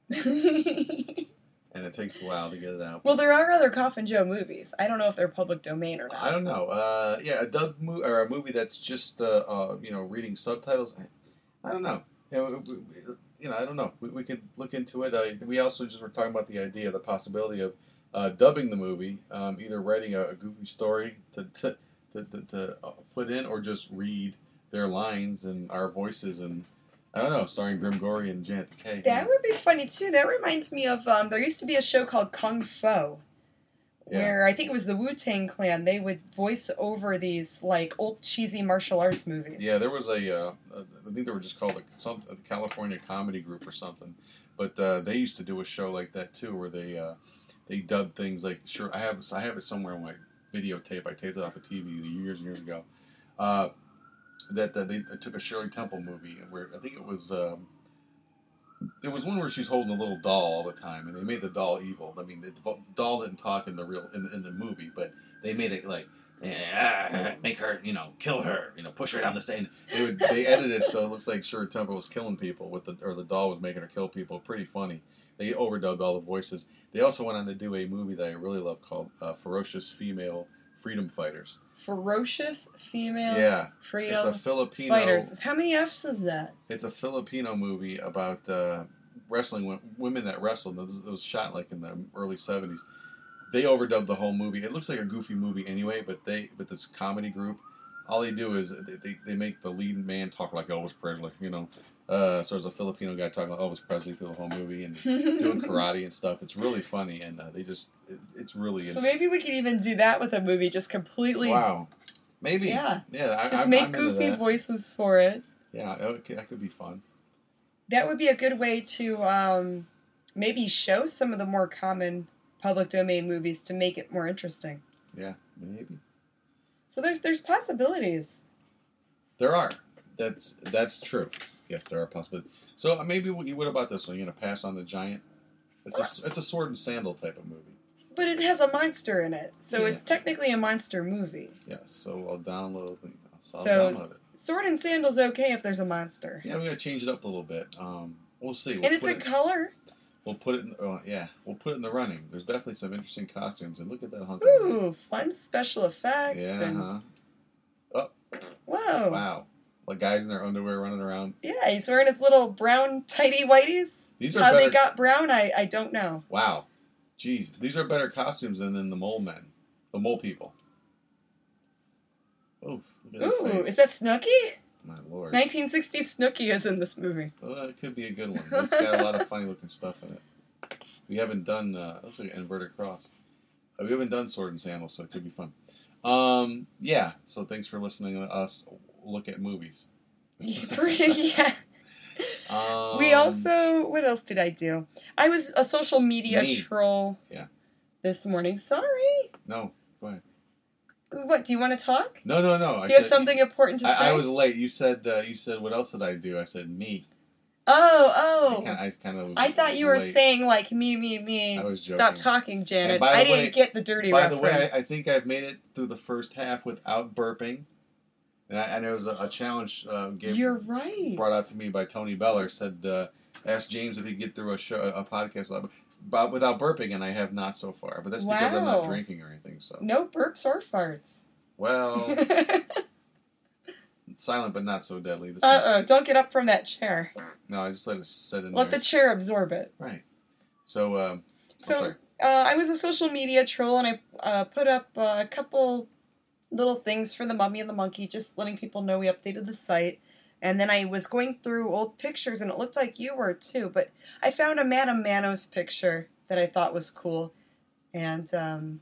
And it takes a while to get it out. well, there are other Coffin Joe movies. I don't know if they're public domain or not. I don't know. Uh, yeah, a dub mo- or a movie that's just uh, uh, you know reading subtitles. I, I don't know. You know, you know, I don't know. We, we could look into it. We also just were talking about the idea, the possibility of uh, dubbing the movie, um, either writing a, a goofy story to to, to, to, to uh, put in, or just read their lines and our voices and. I don't know, starring Grim Gory and Janet Kay. That would be funny too. That reminds me of um, there used to be a show called Kung Fu, Yeah. where I think it was the Wu Tang Clan. They would voice over these like old cheesy martial arts movies. Yeah, there was a, uh, I think they were just called a, some a California comedy group or something, but uh, they used to do a show like that too, where they uh, they dubbed things like sure I have I have it somewhere on my videotape. I taped it off a TV years and years ago. Uh, that, that they took a Shirley Temple movie where I think it was um, it was one where she's holding a little doll all the time, and they made the doll evil. I mean, the doll didn't talk in the real in, in the movie, but they made it like "Ah, make her, you know, kill her, you know, push her down the stage. They would they edited it so it looks like Shirley Temple was killing people with the or the doll was making her kill people. Pretty funny. They overdubbed all the voices. They also went on to do a movie that I really love called uh, Ferocious Female Freedom Fighters. Ferocious female Yeah, freedom it's a Filipino fighters. How many F's is that? It's a Filipino movie about uh, wrestling women that wrestled. It was, it was shot like in the early '70s. They overdubbed the whole movie. It looks like a goofy movie anyway, but they but this comedy group, all they do is they, they, they make the lead man talk like Elvis Presley. You know, uh, so there's a Filipino guy talking like Elvis Presley through the whole movie and doing karate and stuff. It's really funny, and uh, they just it, it's really so maybe we could even do that with a movie, just completely. wow. Maybe Yeah. yeah. I, Just I'm- make I'm goofy voices for it. Yeah, okay, that could be fun. That would be a good way to um, maybe show some of the more common public domain movies to make it more interesting. Yeah, maybe. So there's there's possibilities. There are. That's that's true. Yes, there are possibilities. So uh, maybe what, what about this one? You gonna pass on the giant? It's a it's a sword and sandal type of movie. But it has a monster in it, so Yeah. it's technically a monster movie. Yes. So I'll download. So I'll So- download it. Sword and sandal's okay if there's a monster, Yeah, we gotta change it up a little bit. Um, we'll see. We'll and it's a it, color. We'll put it. In, oh, yeah, we'll put it in the running. There's definitely some interesting costumes, and look at that hunk. Ooh, fun special effects. Yeah. and, Huh? Whoa. Wow. Like guys in their underwear running around. Yeah, he's wearing his little brown tighty whities. These are How better. they got brown, I, I don't know. Wow. Jeez, these are better costumes than in the mole men, the mole people. At Ooh, face. is that Snooki? My lord. 1960 Snooki is in this movie. Oh, that could be a good one. It's got a lot of funny looking stuff in it. We haven't done. Uh, looks like an inverted cross. Uh, we haven't done sword and sandals, so it could be fun. Um, yeah. So thanks for listening to us look at movies. yeah. Um, we also, what else did I do? I was a social media Me. troll. Yeah. This morning. Sorry. no, What? Do you want to talk? no, no, no. I Do you have something important to say? I, I was late. You said. Uh, you said. What else did I do? I said me. Oh, oh. I kind of. I thought you were late. saying like me, me, me. I was joking. Stop talking, Janet. I didn't get the dirty By reference. the way, I, I think I've made it through the first half without burping. And, I, and there was a, a challenge uh, gave, You're right. brought out to me by Tony Beller. Said, uh, ask James if he could get through a show, a podcast without, but without burping, and I have not so far. But that's because I'm not drinking or anything. So, No burps or farts. well, uh silent but not so deadly. This oh, don't get up from that chair. no, I just let it sit in Let there. the chair absorb it. right. So, um, I'm So sorry. uh, I was a social media troll, and I uh, put up uh, a couple little things for the Mummy and the Monkey, just letting people know we updated the site. And then I was going through old pictures, and it looked like you were too. But I found a Madame Manos picture that I thought was cool, and um,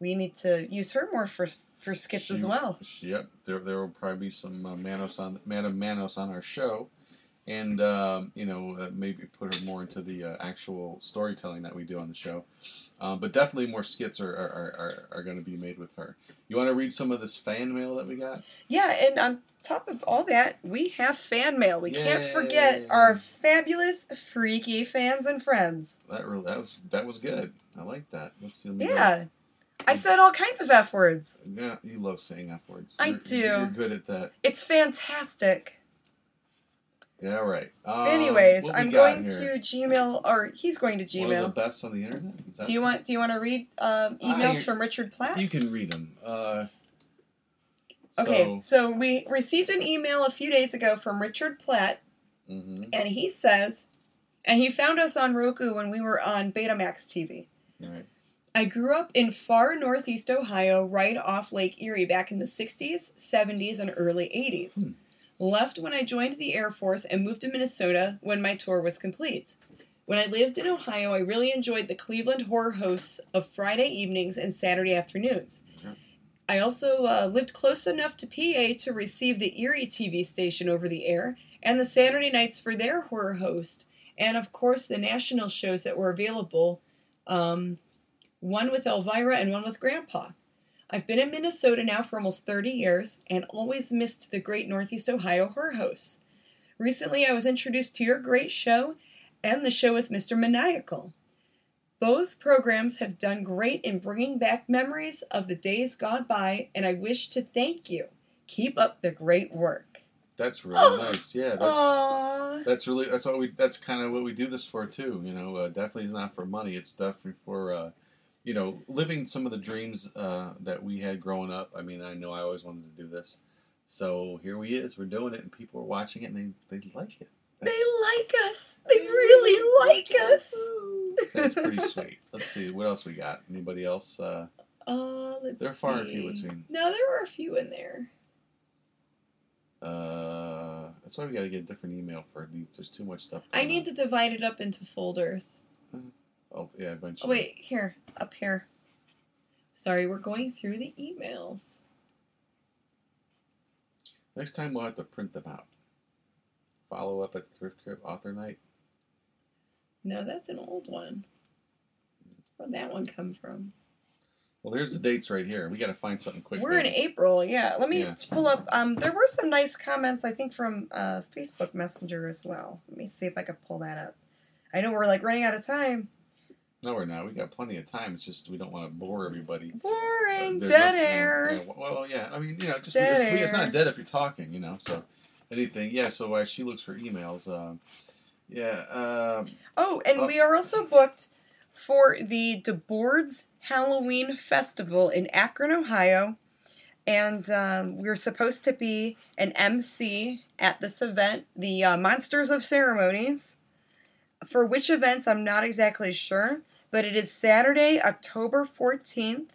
we need to use her more for for skits as She- well. Yep, there there will probably be some uh, Manos on Madam Manos on our show, and um, you know uh, maybe put her more into the uh, actual storytelling that we do on the show. Um, but definitely more skits are are, are, are, going to be made with her. You want to read some of this fan mail that we got? Yeah, and on top of all that, we have fan mail. We can't forget our fabulous, freaky fans and friends. That really, that was that was good. I like that. Let's see. let me go. Yeah. I said all kinds of F words. Yeah, you love saying F words. I You're- do. You're good at that. It's fantastic. Yeah, right. Um, Anyways, I'm going here? to Gmail, or he's going to Gmail. One of the best on the internet. Do you want? Do you want to read um, emails I- from Richard Platt? You can read them. Uh, okay, So, so we received an email a few days ago from Richard Platt, mhm, and he says, and he found us on Roku when we were on Betamax TV. all right. I grew up in far northeast Ohio, right off Lake Erie, back in the 60s, 70s, and early 80s. Hmm. Left when I joined the Air Force and moved to Minnesota when my tour was complete. When I lived in Ohio, I really enjoyed the Cleveland horror hosts of Friday evenings and Saturday afternoons. I also uh, lived close enough to PA to receive the Erie TV station over the air and the Saturday nights for their horror host, and of course the national shows that were available. Um, one with Elvira and one with Grandpa. I've been in Minnesota now for almost 30 years and always missed the great Northeast Ohio horror hosts. Recently, I was introduced to your great show and the show with Mr. Maniacal. Both programs have done great in bringing back memories of the days gone by, and I wish to thank you. Keep up the great work. That's really Oh. nice. Yeah, that's Aww. that's really that's what we that's kind of what we do this for too. You know, uh, definitely is not for money. It's definitely for uh, you know living some of the dreams uh, that we had growing up. I mean, I know I always wanted to do this, so here we is. We're doing it, and people are watching it, and they they like it. They like us. They really like us. That's pretty sweet. Let's see what else we got. Anybody else? Uh, Uh, let's there are far and few between. No, there were a few in there. Uh, that's why we got to get a different email for these. There's too much stuff. I need on. to divide it up into folders. Oh yeah, Oh, eventually. wait, here, up here. Sorry, we're going through the emails. Next time we'll have to print them out. Follow up at the Thrift Crypt Author Night. No, that's an old one. Where'd that one come from? Well, here's the dates right here. We got to find something quick. We're in. April, yeah. Let me Yeah. pull up. Um, there were some nice comments, I think, from uh, Facebook Messenger as well. Let me see if I can pull that up. I know we're like running out of time. No, we're not. We got plenty of time. It's just we don't want to bore everybody. Boring, There's dead no- air. yeah, well, yeah. I mean, you know, just, Dead it's, we- it's not dead if you're talking, you know. So anything, yeah. So uh, she looks for emails. Um, yeah. Um, Oh, and Oh. we are also booked for the DeBords Halloween Festival in Akron, Ohio. And um, we're supposed to be an MC at this event, the uh, Monsters of Ceremonies. For which events, I'm not exactly sure, but it is Saturday, October 14th,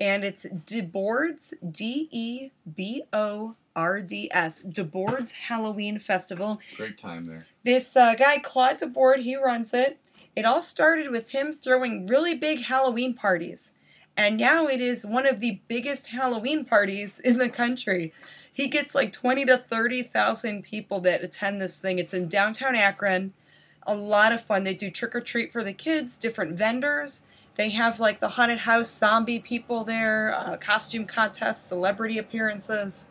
and it's DeBords, D E B O R D S, DeBords Halloween Festival. great time there. This uh, guy, Claude DeBord, he runs it. It all started with him throwing really big Halloween parties. And now it is one of the biggest Halloween parties in the country. He gets like 20 to 30,000 people that attend this thing. It's in downtown Akron. A lot of fun. They do trick or treat for the kids, different vendors. They have like the haunted house zombie people there, uh, costume contests, celebrity appearances.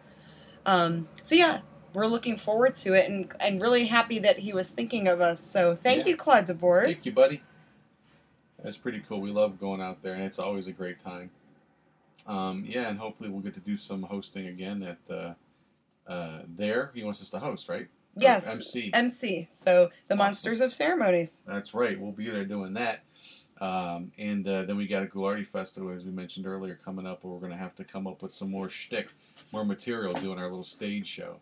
Um, so yeah, we're looking forward to it and, and really happy that he was thinking of us. So thank Yeah. you, Claude DeBord. Thank you, buddy. That's pretty cool. We love going out there, and it's always a great time. Um, yeah, and hopefully we'll get to do some hosting again at uh, uh, there. He wants us to host, right? Yes, MC. MC. So the Awesome. Monsters of Ceremonies. That's right. We'll be there doing that. Um, and uh, then we got a Ghoulardi Festival, as we mentioned earlier, coming up, where we're going to have to come up with some more shtick, more material, doing our little stage show.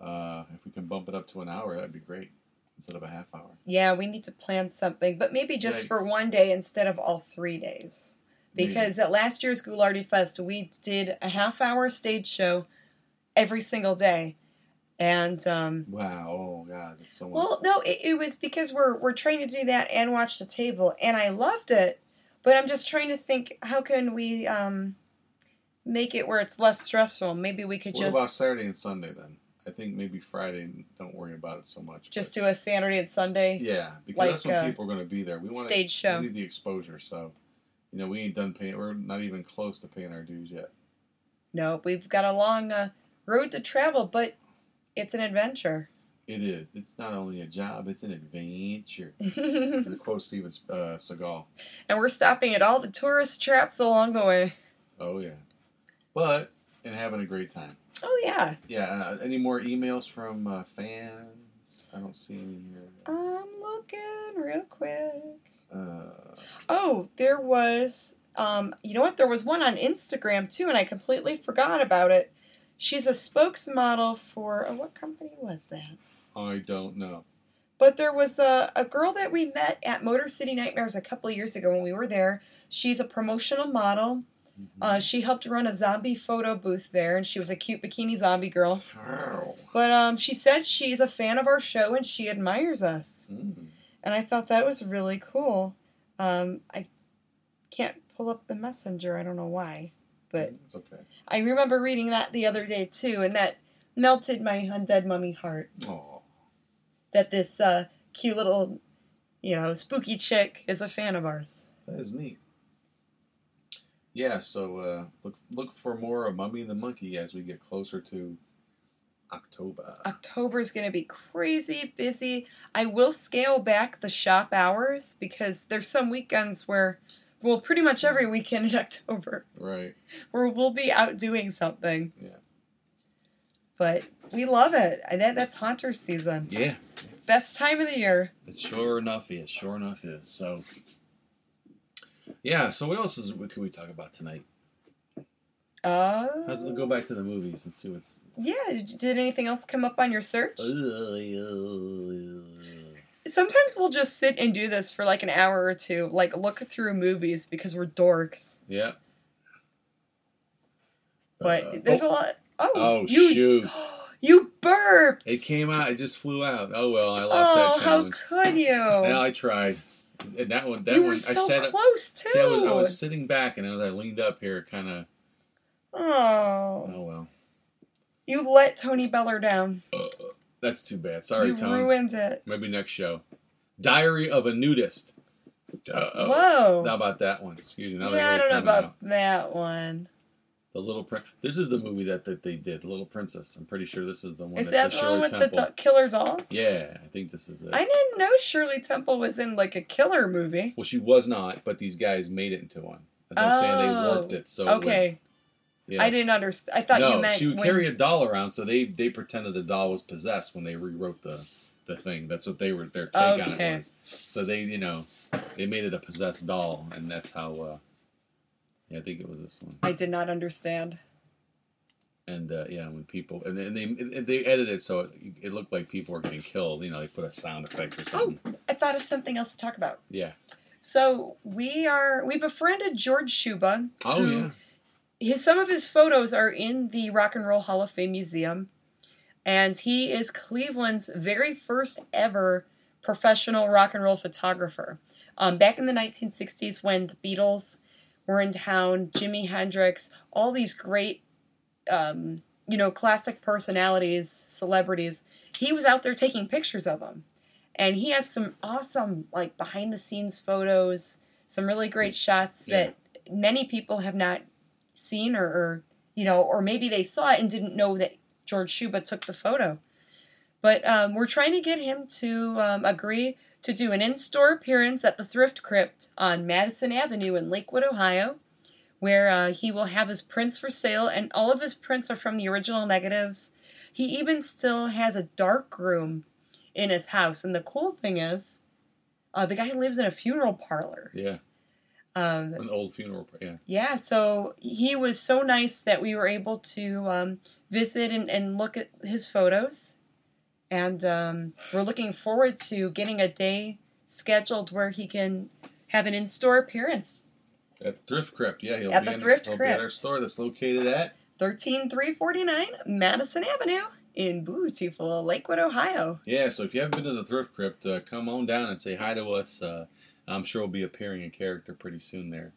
Uh, if we can bump it up to an hour, that'd be great instead of a half hour. Yeah, we need to plan something, but maybe just for one day instead of all three days. Maybe. Because at last year's Ghoulardi Fest, we did a half hour stage show every single day. And um, wow, oh god, it's so. Well, no, it, it was because we're we're trying to do that and watch the table, and I loved it. But I'm just trying to think, how can we um, make it where it's less stressful? Maybe we could what just about Saturday and Sunday then? I think maybe Friday. Don't worry about it so much. just do a Saturday and Sunday yeah, because like, that's when uh, people are going to be there. We want stage show. We need the exposure, so you know we ain't done paying. We're not even close to paying our dues yet. No, we've got a long uh, road to travel, but it's an adventure. It is. It's not only a job; it's an adventure. and to quote Steven uh, Seagal. we're stopping at all the tourist traps along the way. Oh yeah, but and having a great time. Oh yeah, Yeah. Uh, any more emails from uh, fans? I don't see any here. I'm looking real quick. Uh, Oh, there was. Um, you know what? There was one on Instagram too, and I completely forgot about it. She's a spokesmodel for oh, what company was that? I don't know. But there was a, a girl that we met at Motor City Nightmares a couple of years ago when we were there. She's a promotional model. Mhm. Uh, she helped run a zombie photo booth there, and she was a cute bikini zombie girl. Ow. But um, she said she's a fan of our show and she admires us. Mm. And I thought that was really cool. Um, I can't pull up the messenger. I don't know why. But it's okay. I remember reading that the other day too, and that melted my undead mummy heart. Oh, That this uh, cute little, you know, spooky chick is a fan of ours. that is neat. Yeah. So uh, look look for more of Mummy the Monkey as we get closer to October. October is going to be crazy busy. I will scale back the shop hours because there's some weekends where, well, pretty much every weekend in October, Right. where we'll be out doing something. Yeah. But we love it. And that, that's Haunter season. Yeah. Best time of the year. It sure enough is. Sure enough is. So, yeah. So what else is what can we talk about tonight? Uh, Let's go back to the movies and see what's. Yeah. Did, did anything else come up on your search? Sometimes we'll just sit and do this for like an hour or two, like look through movies because we're dorks. Yeah. But Uh, there's oh, a lot. Oh, Oh you, shoot! You burped. It came out. It just flew out. Oh well, I lost Oh, that how challenge. could you? Yeah, I tried. And that one. That you one. were I so said. close too. See, I was, I was sitting back, and as I leaned up here, kind of. Oh. Oh well. You let Tony Beller down. That's too bad. Sorry, you Tom. ruined it. Maybe next show. Diary of a Nudist. Uh, Whoa. How about that one? Excuse me. Now yeah, I don't know about out. that one. The Little Prince. This is the movie that, that they did, The Little Princess. I'm pretty sure this is the one Is that that the Shirley one with Temple. the do- killer doll? Yeah, I think this is it. I didn't know Shirley Temple was in like a killer movie. Well, she was not, but these guys made it into one. That's what I'm saying. They Oh, warped it. So it Okay, yes. I didn't understand. I thought no, you meant she would when- carry a doll around, so they they pretended the doll was possessed when they rewrote the the thing. That's what they were their take on it was. So they you know they made it a possessed doll, and that's how. uh Yeah, I think it was this one. I did not understand. And uh, yeah, when people and, and they and they edited it so it, it looked like people were getting killed. You know, they put a sound effect or something. Oh, I thought of something else to talk about. Yeah. So we are we befriended George Shuba. Oh who- yeah. His some of his photos are in the Rock and Roll Hall of Fame Museum, and he is Cleveland's very first ever professional rock and roll photographer. Um, back in the 1960s, when the Beatles were in town, Jimi Hendrix, all these great, um, you know, classic personalities, celebrities, he was out there taking pictures of them. And he has some awesome, like, behind the scenes photos, some really great shots Yeah. that many people have not seen or, or, you know, or maybe they saw it and didn't know that George Shuba took the photo. But um, we're trying to get him to um, agree to do an in store appearance at the Thrift Crypt on Madison Avenue in Lakewood, Ohio, where uh, he will have his prints for sale, and all of his prints are from the original negatives. He even still has a dark room in his house, and the cool thing is, uh, the guy lives in a funeral parlor. Yeah. Um, An old funeral. Yeah. yeah, so he was so nice that we were able to um, visit and, and look at his photos. And um, we're looking forward to getting a day scheduled where he can have an in store appearance. At Thrift Crypt. Yeah. He'll At be the in, Thrift he'll Be at our store that's located at 13349 Madison Avenue in beautiful Lakewood, Ohio. Yeah, so if you haven't been to the Thrift Crypt, uh, come on down and say hi to us. Uh, I'm sure we'll be appearing in character pretty soon there.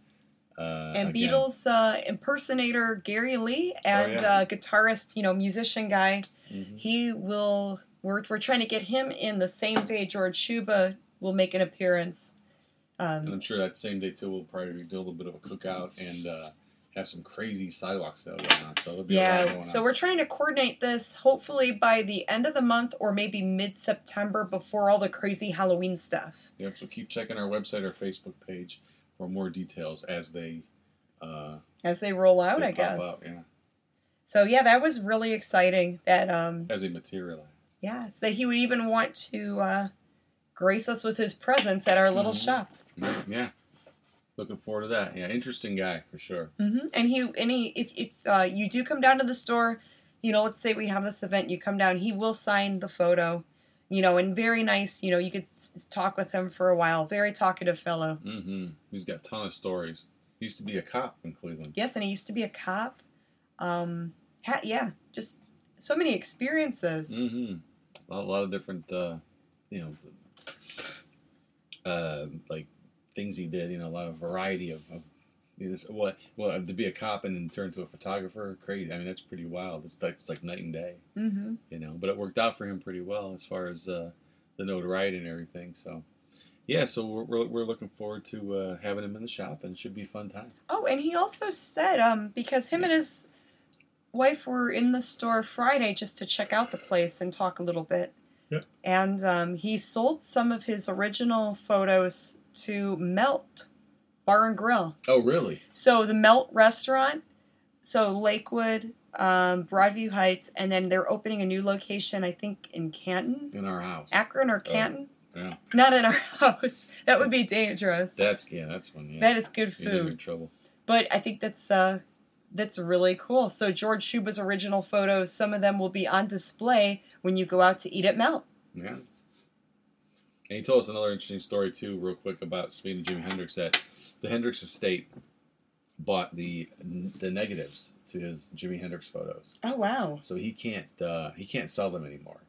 Uh, And again. Beatles uh, impersonator Gary Lee and Oh, yeah. uh, guitarist, you know, musician guy Mhm. He will. We're, we're trying to get him in the same day George Shuba will make an appearance. And Um, I'm sure that same day too, we'll probably do a little bit of a cookout and uh, have some crazy sidewalk sale going on. So it'll be a lot yeah, so we're trying to coordinate this hopefully by the end of the month or maybe mid September before all the crazy Halloween stuff. Yep. So keep checking our website or Facebook page for more details as they. Uh, As they roll out, they I guess. Yeah, So yeah, that was really exciting. That um, as they materialize. yeah, that he would even want to uh, grace us with his presence at our little Mhm. shop. Yeah. Looking forward to that. Yeah, interesting guy for sure. Mm-hmm. And he, and he, if if uh, you do come down to the store, you know, let's say we have this event, you come down, he will sign the photo, you know, and very nice. You know, you could s- talk with him for a while. Very talkative fellow. Mm-hmm. He's got a ton of stories. He used to be a cop in Cleveland. Yes, and he used to be a cop. Um, ha- yeah, just so many experiences. Mm-hmm. A, lot, a lot of different, uh, you know, uh, like things he did. You know, a lot of variety of. of you know, what well to be a cop and then turn to a photographer crazy i mean that's pretty wild it's like, it's like night and day Mm-hmm. you know but it worked out for him pretty well as far as uh, the notoriety and everything so yeah so we're, we're, we're looking forward to uh, having him in the shop and it should be a fun time Oh, and he also said, um, because him and his wife were in the store Friday just to check out the place and talk a little bit. Yep. And um, he sold some of his original photos to Melt Bar and Grill. oh really So the Melt restaurant, so Lakewood, um, Broadview Heights, and then they're opening a new location, I think, in Canton, in our house Akron or Canton. yeah Not in our house. That would be dangerous. that's yeah that's one yeah That is good You're in food. trouble But I think that's uh that's really cool. So George Shuba's original photos, some of them will be on display when you go out to eat at Melt. Yeah. And he told us another interesting story too, real quick about speaking to Jimi Hendrix. That the Hendrix estate bought the the negatives to his Jimi Hendrix photos, Oh wow. so he can't uh, he can't sell them anymore.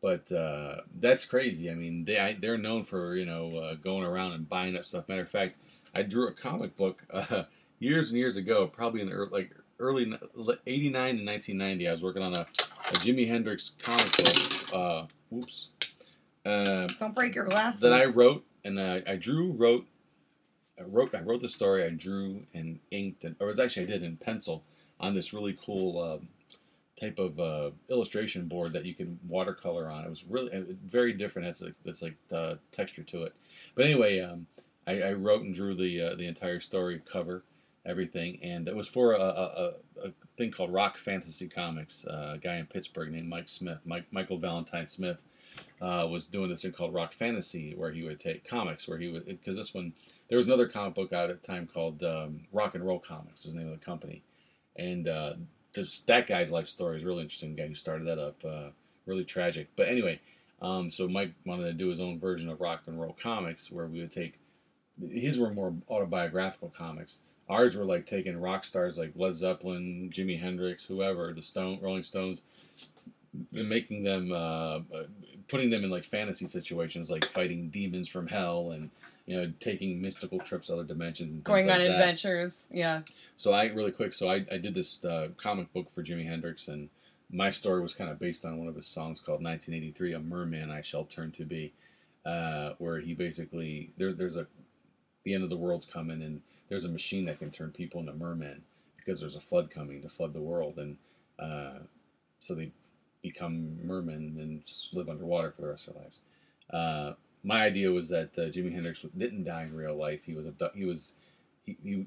But uh, that's crazy. I mean, they I, they're known for you know uh, going around and buying up stuff. Matter of fact, I drew a comic book uh, years and years ago, probably in the ear like early 89 to 1990, I was working on a, a Jimi Hendrix comic book. Uh, whoops. Uh, Don't break your glasses. that I wrote and I, I drew, wrote, I wrote, I wrote the story. I drew and inked, and, or it was actually I did in pencil on this really cool um, type of uh, illustration board that you can watercolor on. It was really uh, very different. It's like it's like the texture to it. But anyway, um, I, I wrote and drew the uh, the entire story cover, everything, and it was for a, a, a, a thing called Rock Fantasy Comics. Uh, a guy in Pittsburgh named Mike Smith, Mike Michael Valentine Smith, uh, was doing this thing called Rock Fantasy, where he would take comics, where he would because this one there was another comic book out at the time called um, Rock and Roll Comics, was the name of the company, and uh, this, that guy's life story is really interesting. The guy who started that up, uh, really tragic. But anyway, um, so Mike wanted to do his own version of Rock and Roll Comics, where we would take his were more autobiographical comics. Ours were like taking rock stars like Led Zeppelin, Jimi Hendrix, whoever, the Stone, Rolling Stones, and making them, uh, putting them in like fantasy situations, like fighting demons from hell, and you know, taking mystical trips to other dimensions and Going like on that. adventures. Yeah. So I really quick. So I, I did this uh, comic book for Jimi Hendrix, and my story was kind of based on one of his songs called 1983, "A Merman I Shall Turn to Be," uh, where he basically there, there's a the end of the world's coming, and there's a machine that can turn people into mermen because there's a flood coming to flood the world, and uh, so they become mermen and live underwater for the rest of their lives. Uh, my idea was that uh, Jimi Hendrix didn't die in real life. He was abdu- he was he, he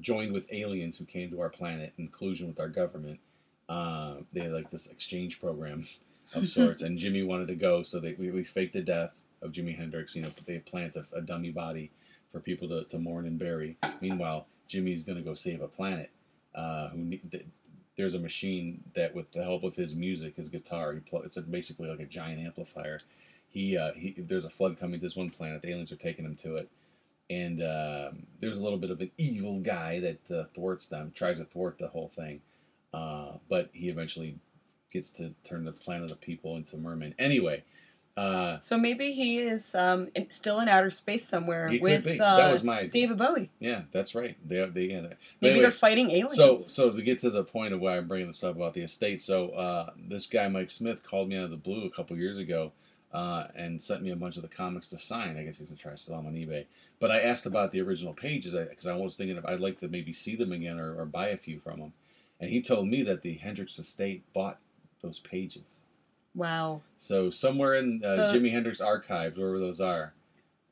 joined with aliens who came to our planet in collusion with our government. Uh, they had like this exchange program of sorts, and Jimi wanted to go, so they, we, we faked the death of Jimi Hendrix. You know, they plant a, a dummy body for people to, to mourn and bury. Meanwhile, Jimi's going to go save a planet. Uh, who there's a machine that, with the help of his music, his guitar, he pl- it's a, basically like a giant amplifier. He, uh, he there's a flood coming to this one planet. The aliens are taking him to it and um, there's a little bit of an evil guy that uh, thwarts them, tries to thwart the whole thing, uh, but he eventually gets to turn the planet of the people into mermen. Anyway, uh, So maybe he is um, in, still in outer space somewhere with uh, that was my. David Bowie. Yeah, that's right. They, they, yeah, they- Maybe anyway, they're fighting aliens. so, so to get to the point of why I'm bringing this up about the estate, so uh, this guy Mike Smith called me out of the blue a couple years ago uh, and sent me a bunch of the comics to sign. I guess he's gonna try to sell them on eBay. But I asked about the original pages because I was thinking if I'd like to maybe see them again or, or buy a few from him. And he told me that the Hendrix estate bought those pages. Wow. So somewhere in uh, So- Jimi Hendrix archives, wherever those are,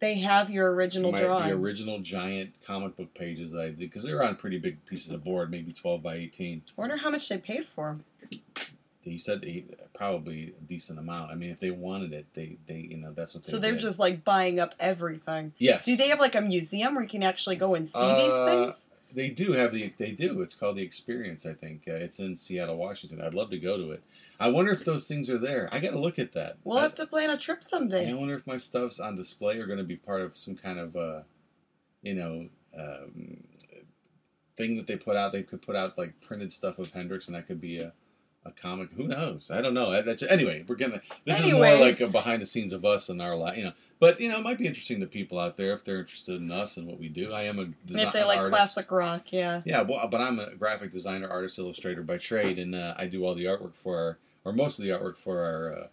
They have your original my, drawings. the original giant comic book pages I did because they were on pretty big pieces of board, maybe 12 by 18. wonder how much they paid for 'em. he said he, probably a decent amount. I mean, if they wanted it, they they you know that's what they. So they're did. just like buying up everything. yes. Do they have like a museum where you can actually go and see Uh, these things? They do have the. They do. It's called the Experience. I think uh, it's in Seattle, Washington. I'd love to go to it. I wonder if those things are there. I got to look at that. We'll I, have to plan a trip someday. I wonder if my stuff's on display or going to be part of some kind of, uh, you know, um, thing that they put out. They could put out like printed stuff of Hendrix, and that could be a, a comic. Who knows? I don't know. That's, anyway, we're gonna. This is more like a behind the scenes of us and our life. You know, but you know, it might be interesting to people out there if they're interested in us and what we do. I am a And design if they like artist. classic rock, yeah. Yeah, well, but I'm a graphic designer, artist, illustrator by trade, and uh, I do all the artwork for our, or most of the artwork for our, uh,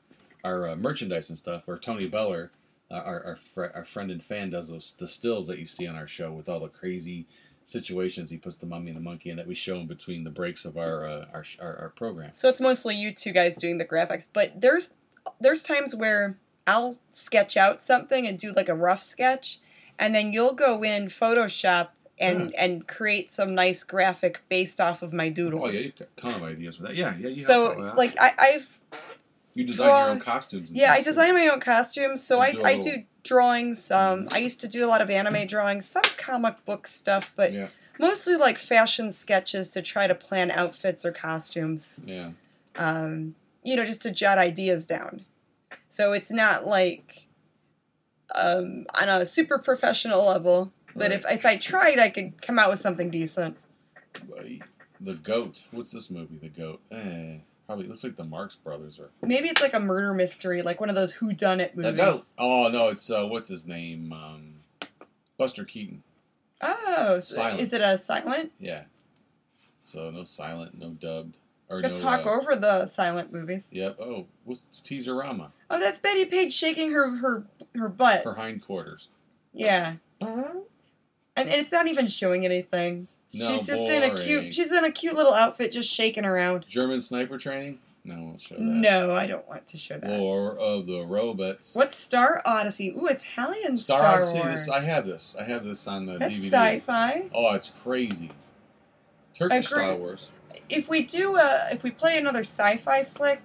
our uh, merchandise and stuff. Where Tony Beller, uh, our our, fr- our friend and fan, does those the stills that you see on our show with all the crazy situations. He puts the mummy and the monkey, in that we show in between the breaks of our uh, our, our our program. So it's mostly you two guys doing the graphics, but there's there's times where I'll sketch out something and do like a rough sketch, and then you'll go in Photoshop and and create some nice graphic based off of my doodle. Oh yeah, you've got a ton of ideas for that. Yeah, yeah. You so like I, I've you design draw- your own costumes. yeah I design my own costumes, so I, I do a I little- do drawings. Um, I used to do a lot of anime drawings, some comic book stuff, but Yeah, mostly like fashion sketches to try to plan outfits or costumes. yeah. um, you know, just to jot ideas down. So it's not like um, on a super professional level, but if, if I tried, I could come out with something decent. The goat. What's this movie? The goat. Eh, probably looks like the Marx Brothers or Maybe it's like a murder mystery, like one of those Who Done It the movies. goat. Oh no, it's uh, what's his name? Um, Buster Keaton. Oh, so Silent. is it a silent? Yeah. So no silent, no dubbed, or Go no. talk uh, over the silent movies. Yep. Oh, what's Teaserama? Oh, that's Bettie Page shaking her her her butt. Her hindquarters. Yeah. And, and it's not even showing anything. No, she's just in a cute. She's in a cute little outfit, just shaking around. German sniper training? No, we'll show that. No, I don't want to show that. War of the Robots. What's Star Odyssey? Ooh, Italian Star, Star, Odyssey, Wars. This, I have this. I have this on the That's DVD. sci-fi. Oh, it's crazy. Turkish. Star Wars. If we do a, if we play another sci-fi flick,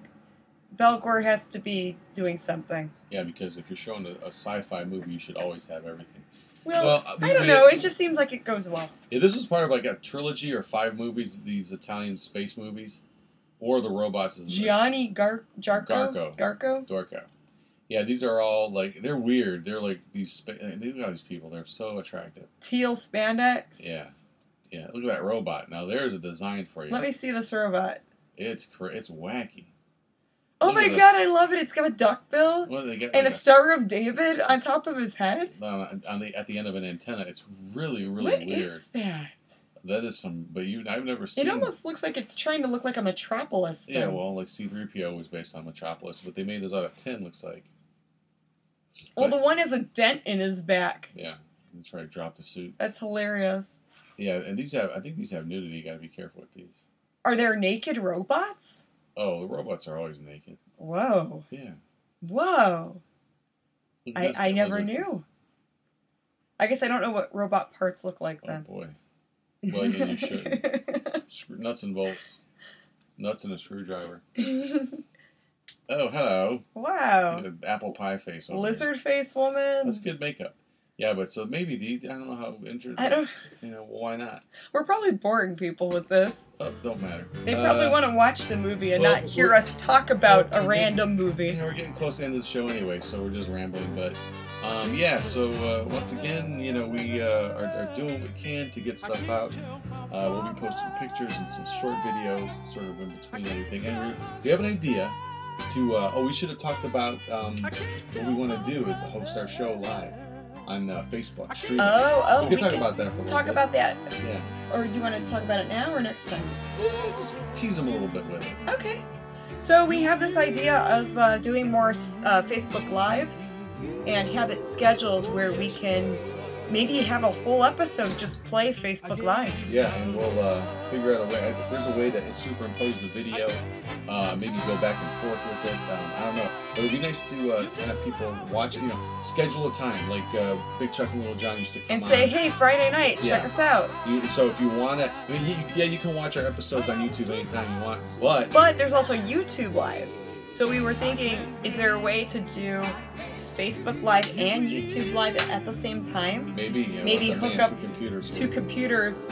Belgor has to be doing something. Yeah, because if you're showing a, a sci-fi movie, you should always have everything. Well, Well, I don't know. It just seems like it goes well. Yeah, this is part of like a trilogy or five movies. These Italian space movies, or the robots. Is Gianni Gar- Jarco? Garco. Garco? Dorco. Yeah, these are all like they're weird. They're like these. Spa- eh, these these people. They're so attractive. Teal spandex. Yeah, yeah. Look at that robot. Now there's a design for you. Let me see this robot. It's cra- it's wacky. Oh my god, I love it. It's got a duck bill What they get? and a Star of David on top of his head. on, on the at the end of an antenna. It's really really What weird. is that? That is some. But you, I've never seen. It almost looks like it's trying to look like a Metropolis thing. Yeah, well, like C-3PO was based on Metropolis, but they made this out of tin. Looks like. Well, the one has a dent in his back. Yeah, and try to drop the suit. That's hilarious. Yeah, and these have. I think these have nudity. You got to be careful with these. Are there naked robots? Oh, the robots are always naked. Whoa. Yeah. Whoa. I, I never knew. I guess I don't know what robot parts look like then. Oh then. boy, well, yeah, you should. Screw- nuts and bolts, nuts and a screwdriver. Oh, hello. wow. Apple pie face. Lizard face woman. That's good makeup. Yeah, but so maybe the I don't know how interesting. I don't. You know why not? We're probably boring people with this. Oh, don't matter. They probably Uh, want to watch the movie and well, not hear us talk about a random movie. Yeah, we're getting close to the end of the show anyway, so we're just rambling. But um, yeah, so uh, once again, you know, we uh, are, are doing what we can to get stuff out. Uh, we'll be posting pictures and some short videos, sort of in between everything. And we, have an idea to. Uh, oh, we should have talked about um, what we want to do to host our show live on uh, Facebook. Streaming. Oh, oh, we can talk about that for a little talk bit. about that. Yeah. Or do you want to talk about it now or next time? Yeah, just tease them a little bit with it. Okay. So we have this idea of uh, doing more uh, Facebook Lives and have it scheduled where we can maybe have a whole episode just play Facebook Live. Yeah, and we'll uh, figure out a way. If there's a way to superimpose the video, uh, maybe go back and forth with it. Um, I don't know. It would be nice to uh, have people watch it. You know, schedule a time like uh, Big Chuck and Little John used to come And on. say, hey, Friday night, check us out. You, so if you want to, I mean, you, yeah, you can watch our episodes on YouTube anytime you want. But But there's also YouTube Live. So we were thinking, is there a way to do Facebook Live and YouTube Live at the same time? maybe know, Maybe hook up two computers. Two computers.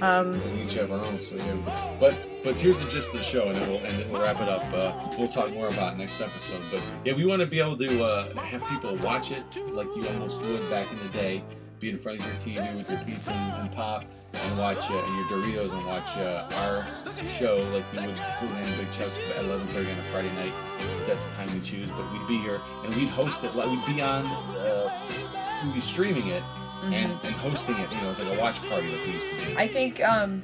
Um, We each have our own, so yeah. But but here's the gist of the show, and then we'll and then we'll wrap it up. Uh, we'll talk more about it next episode. But yeah, we want to be able to uh, have people watch it like you almost would back in the day. Be in front of your TV with your pizza and, and pop, and watch uh, and your Doritos, and watch uh, our show like you would and Big Chuck at 11:30 on a Friday night. That's the time we choose. But we'd be here and we'd host it. Like we'd be on. Uh, we'd be streaming it mhm. and, and hosting it. You know, it's like a watch party like we used to do. I think um,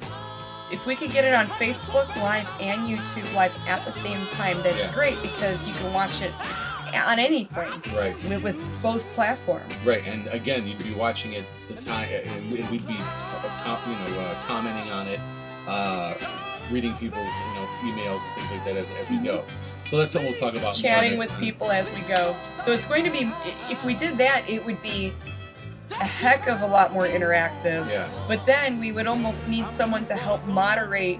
if we could get it on Facebook Live and YouTube Live at the same time, that's Yeah. great because you can watch it on anything right. with, with both platforms. Right, and again, you'd be watching it the time, and we'd be, uh, you know, uh, commenting on it, uh, reading people's, you know, emails and things like that as, as we go. So that's something we'll talk about. Chatting with time. people as we go. So it's going to be, if we did that, it would be a heck of a lot more interactive. Yeah, But then we would almost need someone to help moderate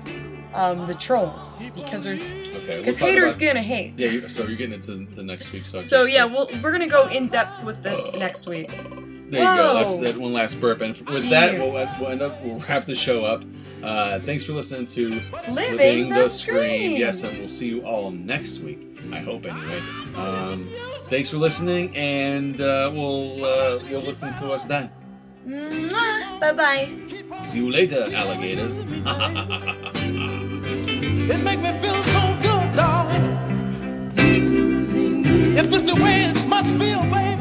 um, the trolls because there's okay. because talk haters about- gonna hate. Yeah, you, so you're getting into the next week's subject. So yeah, we'll, we're gonna go in depth with this Uh, next week. there you go. That's Whoa. that one last burp, and with that, we'll, we'll end up. We'll wrap the show up. Uh, thanks for listening to Living, Living the, the scream. scream. Yes, and we'll see you all next week. I hope anyway. Um, thanks for listening, and uh, we'll uh, you'll listen to us then. Bye bye. See you later, alligators. it make me feel so good, dog. If this the way it must feel, baby.